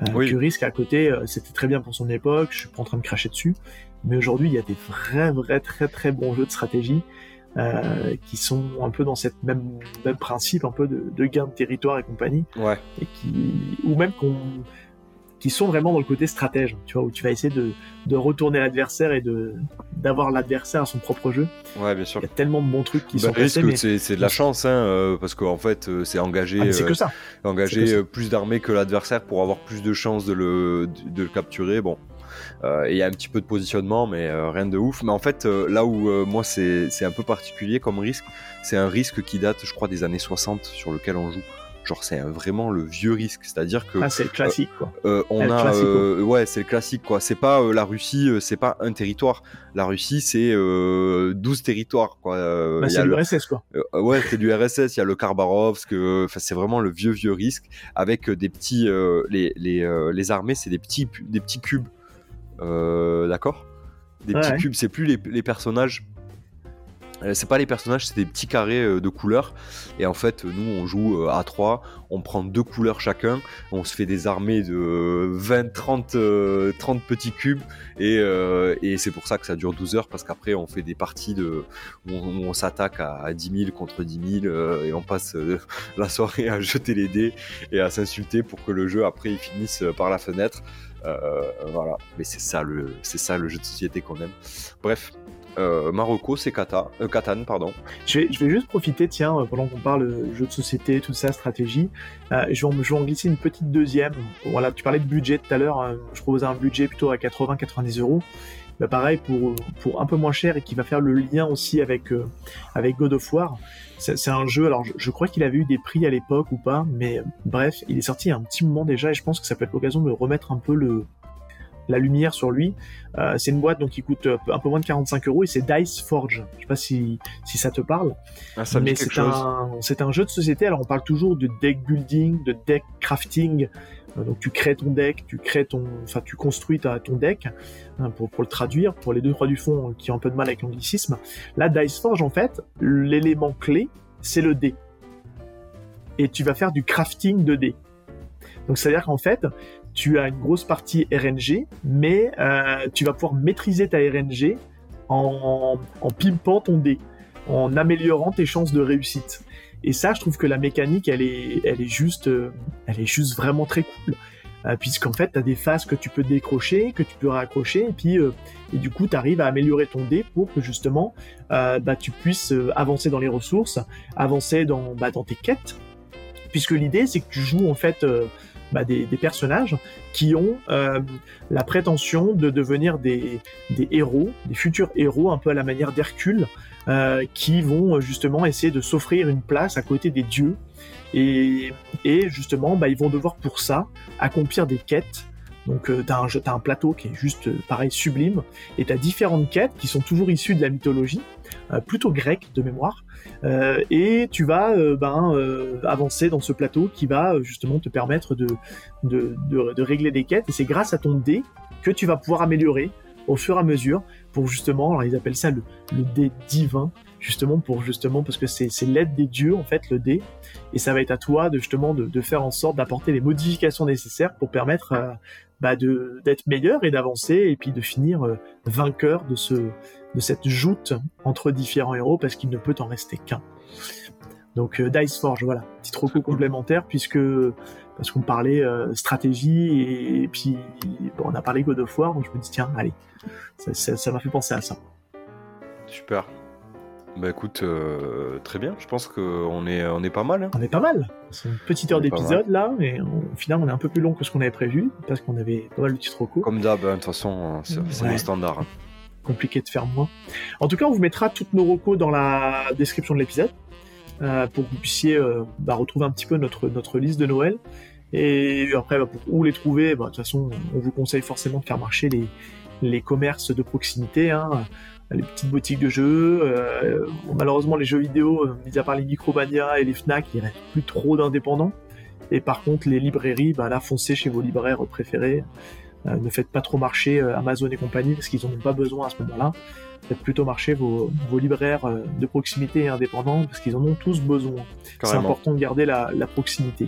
Euh, Oui. que Risk à côté, euh, c'était très bien pour son époque. Je suis pas en train de cracher dessus. Mais aujourd'hui, il y a des vrais, vrais, très, très bons jeux de stratégie euh, qui sont un peu dans cette même, même principe, un peu de, de gain de territoire et compagnie Ouais, et qui ou même qu'on qui sont vraiment dans le côté stratège, tu vois, où tu vas essayer de, de retourner l'adversaire et de d'avoir l'adversaire à son propre jeu. ouais, bien sûr. Il y a tellement de bons trucs qui Bah, sont risque, mais, c'est c'est de la chance, hein, euh, parce qu'en fait, euh, c'est engager, Ah, euh, que ça. engager c'est que ça. plus d'armées que l'adversaire pour avoir plus de chances de le, de, de le capturer. Bon, Euh, il y a un petit peu de positionnement, mais euh, rien de ouf. Mais en fait, euh, là où euh, moi c'est c'est un peu particulier comme risque, c'est un risque qui date, je crois, des années 60 sur lequel on joue. Genre, c'est vraiment le vieux risque, c'est-à-dire que Ah, c'est le classique, quoi. euh, on El a, euh, ouais, c'est le classique quoi. C'est pas euh, la Russie, euh, c'est pas un territoire. La Russie, c'est euh, 12 territoires quoi. Euh, Bah, c'est le- l'URSS, quoi. euh, ouais, c'est du RSS. Il y a le Kharbarovsk. euh, Enfin, c'est vraiment le vieux vieux risque avec euh, des petits, euh, les les euh, les armées, c'est des petits des petits cubes, Euh, d'accord? Des Ouais, petits ouais. cubes. C'est plus les, les personnages. Euh, c'est pas les personnages, c'est des petits carrés euh, de couleurs. Et en fait, nous, on joue euh, à 3, on prend deux couleurs chacun, on se fait des armées de 20, 30, 30 petits cubes. Et, c'est pour ça que ça dure 12 heures, parce qu'après, on fait des parties de, où on, s'attaque à, 10 000 contre 10 000, et on passe la soirée à jeter les dés et à s'insulter pour que le jeu, après, il finisse par la fenêtre. voilà, mais c'est ça le jeu de société qu'on aime. Bref, euh, Marocco, c'est Kata, euh, Katan, pardon. Je vais, juste profiter, tiens, euh, pendant qu'on parle jeu de société, tout ça, stratégie, je, vais en, glisser une petite deuxième. Voilà, tu parlais de budget tout à l'heure, hein. je proposais un budget plutôt à 80-90 euros. Bah, pareil, pour, pour un peu moins cher et qui va faire le lien aussi avec, avec God of War. C'est un jeu, alors je, crois qu'il avait eu des prix à l'époque ou pas, mais bref, il est sorti il y a un petit moment déjà et je pense que ça peut être l'occasion de remettre un peu le, la lumière sur lui. Euh, c'est une boîte donc qui coûte euh, un peu moins de 45 euros et c'est Dice Forge. Je sais pas si, si ça te parle. Ah, mais c'est un, c'est un jeu de société. Alors on parle toujours de deck building, de deck crafting. Euh, donc tu crées ton deck, tu crées ton, enfin tu construis ta, ton deck hein, pour, pour le traduire. Pour les deux trois du fond qui ont un peu de mal avec l'anglicisme. Là Dice Forge en fait, l'élément clé c'est le dé. Et tu vas faire du crafting de dés. Donc c'est-à-dire qu'en fait, tu as une grosse partie RNG, mais euh, tu vas pouvoir maîtriser ta RNG en, pimpant ton dé, en améliorant tes chances de réussite. Et ça, je trouve que la mécanique, elle est, elle est juste, euh, elle est juste vraiment très cool. Euh, puisqu'en fait, tu as des phases que tu peux décrocher, que tu peux raccrocher, et puis et du coup, tu arrives à améliorer ton dé pour que justement, bah, tu puisses avancer dans les ressources, avancer dans, bah, dans tes quêtes, puisque l'idée, c'est que tu joues en fait bah, des, personnages qui ont euh, la prétention de devenir des, héros, des futurs héros, un peu à la manière d'Hercule, euh, qui vont justement essayer de s'offrir une place à côté des dieux. Et, justement, bah, ils vont devoir pour ça accomplir des quêtes. Donc euh, t'as un, un plateau qui est juste pareil sublime, et t'as différentes quêtes qui sont toujours issues de la mythologie, plutôt grecque de mémoire, euh, et tu vas euh, ben, euh, avancer dans ce plateau qui va justement te permettre de, régler des quêtes. Et c'est grâce à ton dé que tu vas pouvoir améliorer au fur et à mesure pour justement, alors ils appellent ça le, dé divin, justement pour justement parce que c'est l'aide des dieux en fait le dé et ça va être à toi de justement de faire en sorte d'apporter les modifications nécessaires pour permettre bah d'être meilleur et d'avancer et puis de finir vainqueur de ce de cette joute entre différents héros parce qu'il ne peut en rester qu'un. Donc euh, Dice Forge, voilà, petit recours complémentaire puisque parce qu'on parlait euh, stratégie et, puis on a parlé God of War, donc je me dis tiens, allez, ça m'a fait penser à ça. Super. Bah écoute, euh, très bien. Je pense qu'on est, on est pas mal. Hein. On est pas mal. C'est une petite heure d'épisode là, mais au final on est un peu plus long que ce qu'on avait prévu parce qu'on avait pas mal de petits recours. Comme d'hab, hein, de toute façon, c'est le standard. Hein compliqué de faire moins. En tout cas, on vous mettra toutes nos recos dans la description de l'épisode euh, pour que vous puissiez euh, bah, retrouver un petit peu notre, notre liste de Noël. Et après, bah, pour où les trouver, bah, de toute façon, on vous conseille forcément de faire marcher les, les commerces de proximité, hein, les petites boutiques de jeux. Euh, malheureusement, les jeux vidéo, mis à part les Micromania et les Fnac, il reste plus trop d'indépendants. Et par contre, les librairies, bah, là, foncez chez vos libraires préférés. Euh, ne faites pas trop marcher euh, Amazon et compagnie parce qu'ils n'en ont pas besoin à ce moment-là. Faites plutôt marcher vos, libraires euh, de proximité et indépendants parce qu'ils en ont tous besoin. C'est important de garder la, proximité.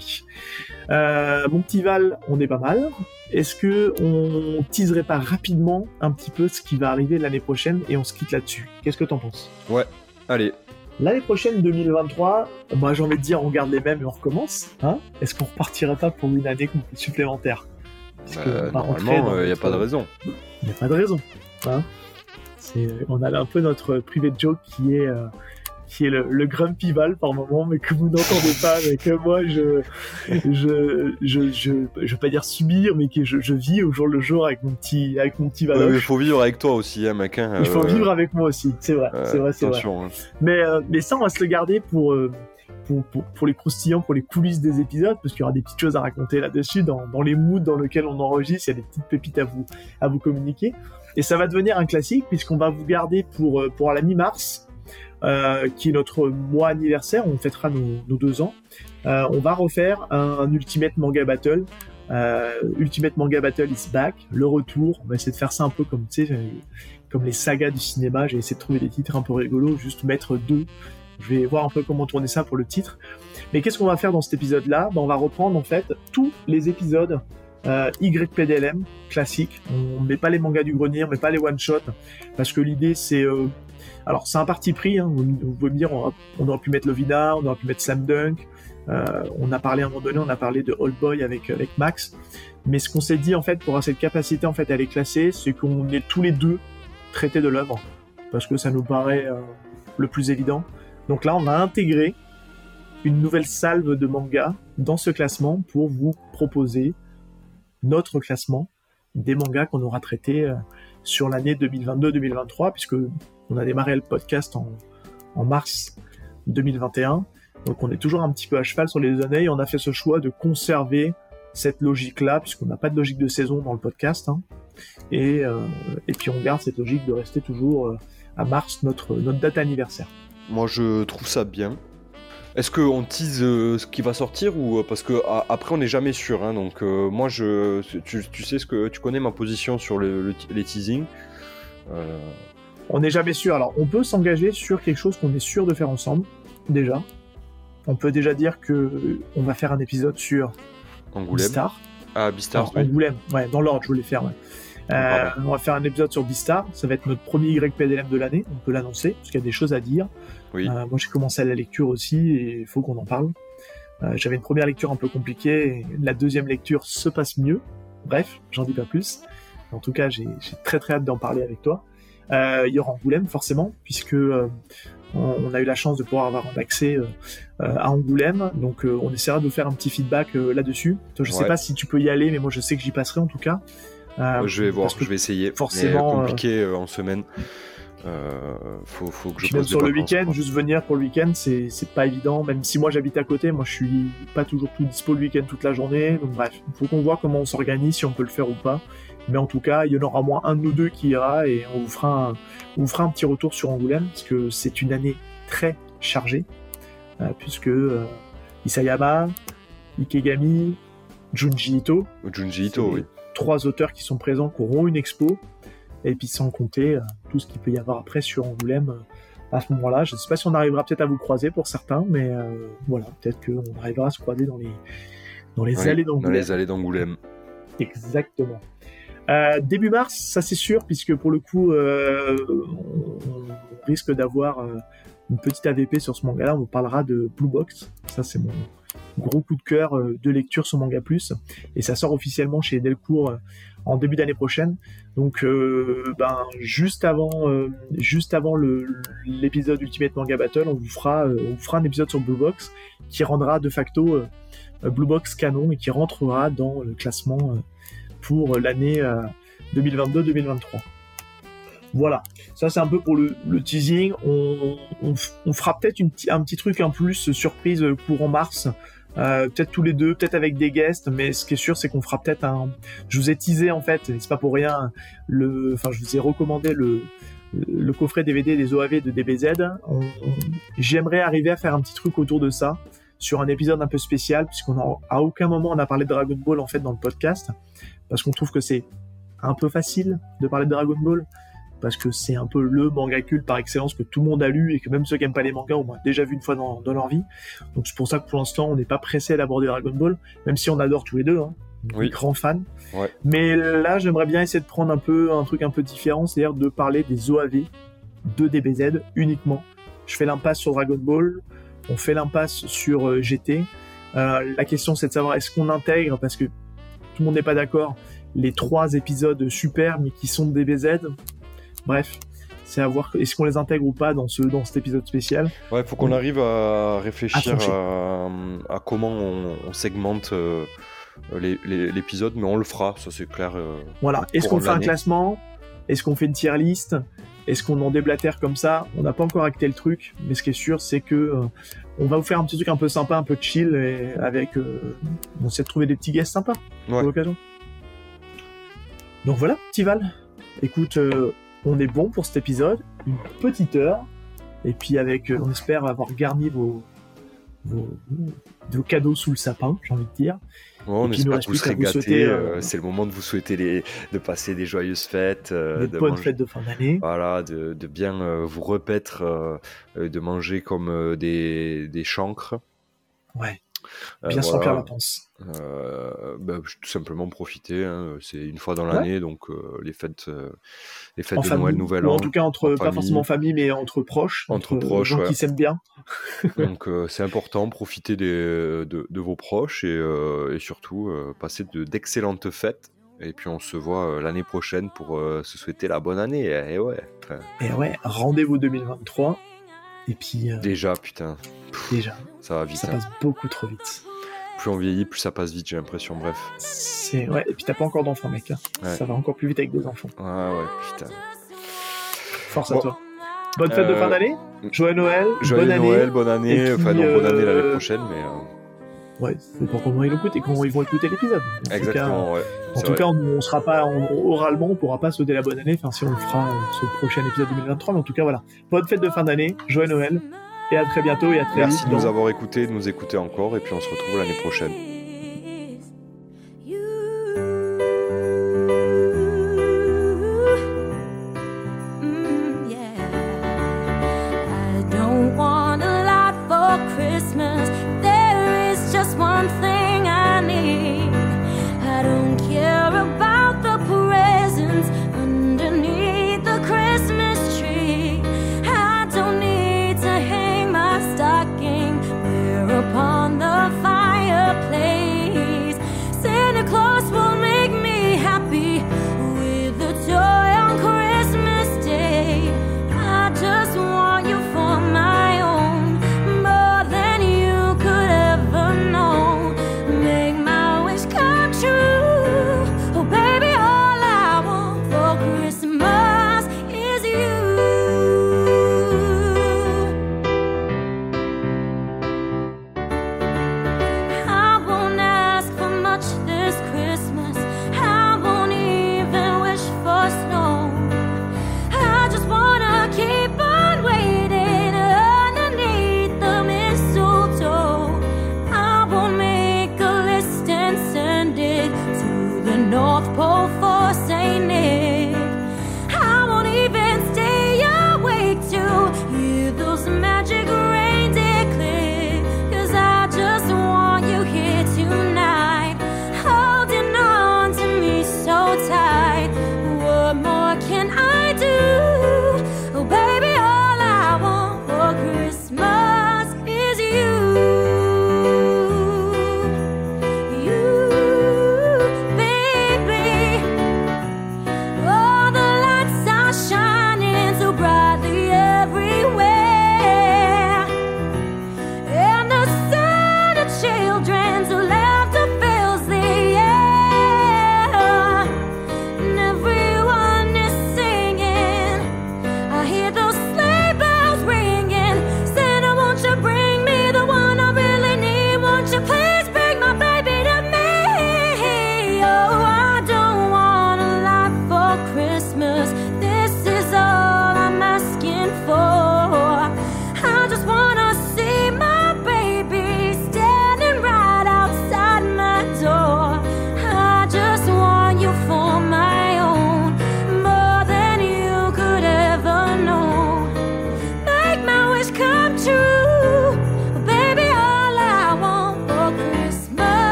mon petit Val, on est pas mal. Est-ce que on teaserait pas rapidement un petit peu ce qui va arriver l'année prochaine et on se quitte là-dessus? Qu'est-ce que t'en penses? Ouais, allez. L'année prochaine, 2023, moi j'ai envie de dire on garde les mêmes et on recommence. Hein Est-ce qu'on repartirait pas pour une année supplémentaire? Euh, normalement, il n'y a pas de raison. Il n'y a pas de raison. Hein on a un peu notre privé joke qui est, euh, qui est le, le, grumpy Val par moment, mais que vous n'entendez pas, mais que moi je, je, je, je, je, veux pas dire subir, mais que je, je, vis au jour le jour avec mon petit, avec mon petit il faut vivre avec toi aussi, hein, mec. Hein, il faut euh, vivre avec moi aussi, c'est vrai, c'est vrai, c'est vrai. Hein. Mais, mais ça, on va se le garder pour pour, les croustillants, pour les coulisses des épisodes, parce qu'il y aura des petites choses à raconter là-dessus, dans, les moods dans lesquels on enregistre, il y a des petites pépites à vous, à vous communiquer. Et ça va devenir un classique, puisqu'on va vous garder pour, euh, pour la mi-mars, euh, qui est notre mois anniversaire, on fêtera nos, deux ans. Euh, on va refaire un, Ultimate Manga Battle. Ultimate Manga Battle is back, le retour. On va essayer de faire ça un peu comme, comme les sagas du cinéma. J'ai essayé de trouver des titres un peu rigolos, juste mettre deux. Je vais voir un peu comment tourner ça pour le titre. Mais qu'est-ce qu'on va faire dans cet épisode-là? Ben, On va reprendre en fait tous les épisodes euh, YPDLM classiques. On met pas les mangas du grenier, on met pas les one-shots, parce que l'idée c'est... Euh, alors c'est un parti pris, hein, vous, pouvez me dire, on, aurait pu mettre Lovina, on aurait pu mettre Slam Dunk, euh, on a parlé à un moment donné, on a parlé de Old Boy avec, avec Max, mais ce qu'on s'est dit en fait pour avoir cette capacité en fait à les classer, c'est qu'on est tous les deux traités de l'œuvre, parce que ça nous paraît euh, le plus évident. Donc là on a intégré une nouvelle salve de manga dans ce classement pour vous proposer notre classement des mangas qu'on aura traités euh, sur l'année 2022-2023, puisque on a démarré le podcast en, mars 2021. Donc on est toujours un petit peu à cheval sur les années et on a fait ce choix de conserver cette logique-là, puisqu'on n'a pas de logique de saison dans le podcast. Hein. Et, euh, et puis on garde cette logique de rester toujours euh, à mars, notre, notre date anniversaire. Moi je trouve ça bien. Est-ce qu'on tease euh, ce qui va sortir ou parce que après on n'est jamais sûr hein, donc moi je tu, sais ce que tu connais ma position sur les teasings on n'est jamais sûr alors on peut s'engager sur quelque chose qu'on est sûr de faire ensemble déjà on peut déjà dire que on va faire un épisode sur Angoulême. Bistar. Ah, Bistar. Angoulême, ouais, dans l'ordre, je voulais faire. Euh, on va faire un épisode sur Bistar. Ça va être notre premier YPDLM de l'année. On peut l'annoncer, parce qu'il y a des choses à dire. Oui. Euh, moi, j'ai commencé à la lecture aussi, et il faut qu'on en parle. Euh, j'avais une première lecture un peu compliquée, et la deuxième lecture se passe mieux. Bref, j'en dis pas plus. En tout cas, j'ai très très hâte d'en parler avec toi. il y aura Angoulême, forcément, puisque on, a eu la chance de pouvoir avoir un accès euh, euh, à Angoulême, donc euh, on essaiera de faire un petit feedback là-dessus. Je sais pas si tu peux y aller, mais moi je sais que j'y passerai en tout cas. Je vais voir, je vais essayer. Forcément, compliqué en semaine. faut, faut que je même sur le week-end, juste venir pour le week-end, c'est pas évident. Même si moi j'habite à côté, moi je suis pas toujours tout dispo le week-end toute la journée. Donc bref, il faut qu'on voit comment on s'organise, si on peut le faire ou pas. Mais en tout cas, il y en aura moins un de nous deux qui ira et on vous fera un, on vous fera un petit retour sur Angoulême parce que c'est une année très chargée euh, puisque euh, Isayama, Ikegami, Junji Ito, Junji Ito, oui. Trois auteurs qui sont présents, qui auront une expo et puis sans compter euh, tout ce qu'il peut y avoir après sur Angoulême à ce moment-là. Je ne sais pas si on arrivera peut-être à vous croiser pour certains, mais voilà, peut-être qu'on arrivera à se croiser dans les, dans les allées d'Angoulême. Dans les allées d'Angoulême. Exactement. Euh, début mars, ça c'est sûr, puisque pour le coup, euh, on, risque d'avoir euh, une petite AVP sur ce manga-là. On parlera de Blue Box. Ça, c'est mon gros coup de cœur de lecture sur Manga Plus. Et ça sort officiellement chez Delcourt en début d'année prochaine. Donc, ben, juste avant, l'épisode Ultimate Manga Battle, on vous fera, on un épisode sur Blue Box qui rendra de facto Blue Box canon et qui rentrera dans le classement pour l'année 2022-2023. Euh, voilà, ça c'est un peu pour le, teasing. On, fera peut-être un petit truc en plus surprise courant mars. Euh, peut-être tous les deux, peut-être avec des guests, mais ce qui est sûr, c'est qu'on fera peut-être un. Je vous ai teasé en fait, c'est pas pour rien. Le, enfin, je vous ai recommandé le, coffret DVD des OAV de DBZ. J'aimerais arriver à faire un petit truc autour de ça sur un épisode un peu spécial, puisqu'on à aucun moment on a parlé de Dragon Ball en fait dans le podcast parce qu'on trouve que c'est un peu facile de parler de Dragon Ball, parce que c'est un peu le manga culte par excellence que tout le monde a lu et que même ceux qui n'aiment pas les mangas ont déjà vu une fois dans, leur vie. Donc c'est pour ça que pour l'instant on n'est pas pressé d'aborder Dragon Ball, même si on adore tous les deux. Hein. Oui. Grand fan. Mais là, j'aimerais bien essayer de prendre un peu un truc un peu différent, c'est-à-dire de parler des OAV de DBZ uniquement. Je fais l'impasse sur Dragon Ball, on fait l'impasse sur euh, GT. Euh, la question c'est de savoir est-ce qu'on intègre, parce que tout le monde n'est pas d'accord, les trois épisodes super mais qui sont de DBZ. Bref, c'est à voir est-ce qu'on les intègre ou pas dans ce dans cet épisode spécial. Ouais, faut qu'on arrive à réfléchir à, comment on, segmente euh, l'épisode, mais on le fera, ça c'est clair. Euh, voilà. Est-ce qu'on fait un classement? Est-ce qu'on fait une tier list? Est-ce qu'on en déblatère comme ça? On n'a pas encore acté le truc, mais ce qui est sûr, c'est que euh, on va vous faire un petit truc un peu sympa, un peu chill, et avec, on de trouver des petits guests sympas pour l'occasion. Donc voilà, petit Val. Écoute, euh, on est bon pour cet épisode, une petite heure, et puis avec, euh, on espère avoir garni vos, vos, cadeaux sous le sapin, j'ai envie de dire. on espère que vous serez gâtés. Euh, c'est le moment de vous souhaiter les, de passer des joyeuses fêtes. Euh, de bonnes fêtes de fin d'année. Voilà, de, de bien euh, vous repaître, de manger comme des, des chancres. Ouais. Bien se remplir la panse. Bah, tout simplement profiter. Hein. C'est une fois dans l'année, donc les fêtes, les fêtes de Noël, Nouvel An. en tout cas, entre, pas forcément famille, mais entre proches. Entre, proches, gens qui s'aiment bien. donc c'est important, profiter des, de, de, vos proches et, et surtout passer d'excellentes fêtes. Et puis on se voit l'année prochaine pour se souhaiter la bonne année. Et ouais. Et ouais, rendez-vous 2023. Et puis. Déjà, putain. Déjà. Ça va vite. Ça hein. passe beaucoup trop vite. Plus on vieillit, plus ça passe vite, j'ai l'impression. Bref. C'est ouais. Et puis t'as pas encore d'enfants, mec. Hein. Ça va encore plus vite avec des enfants. Ouais, ouais, putain. Force à toi. Bonne fête de fin euh, d'année. Joyeux Noël. Joyeux bonne Noël, année. bonne année. enfin, non, bonne année l'année euh, prochaine, mais. Euh, Ouais, c'est pour comment ils écoutent et comment ils vont écouter l'épisode. Exactement, ouais. En tout cas, on, sera pas oralement, on pourra pas sauter la bonne année. Enfin, si on le fera sur le prochain épisode 2023, mais en tout cas, voilà. Bonne fête de fin d'année, joyeux Noël, et à très bientôt et à très Merci vite. Merci de nous avoir écoutés, de nous écouter encore, et puis on se retrouve l'année prochaine.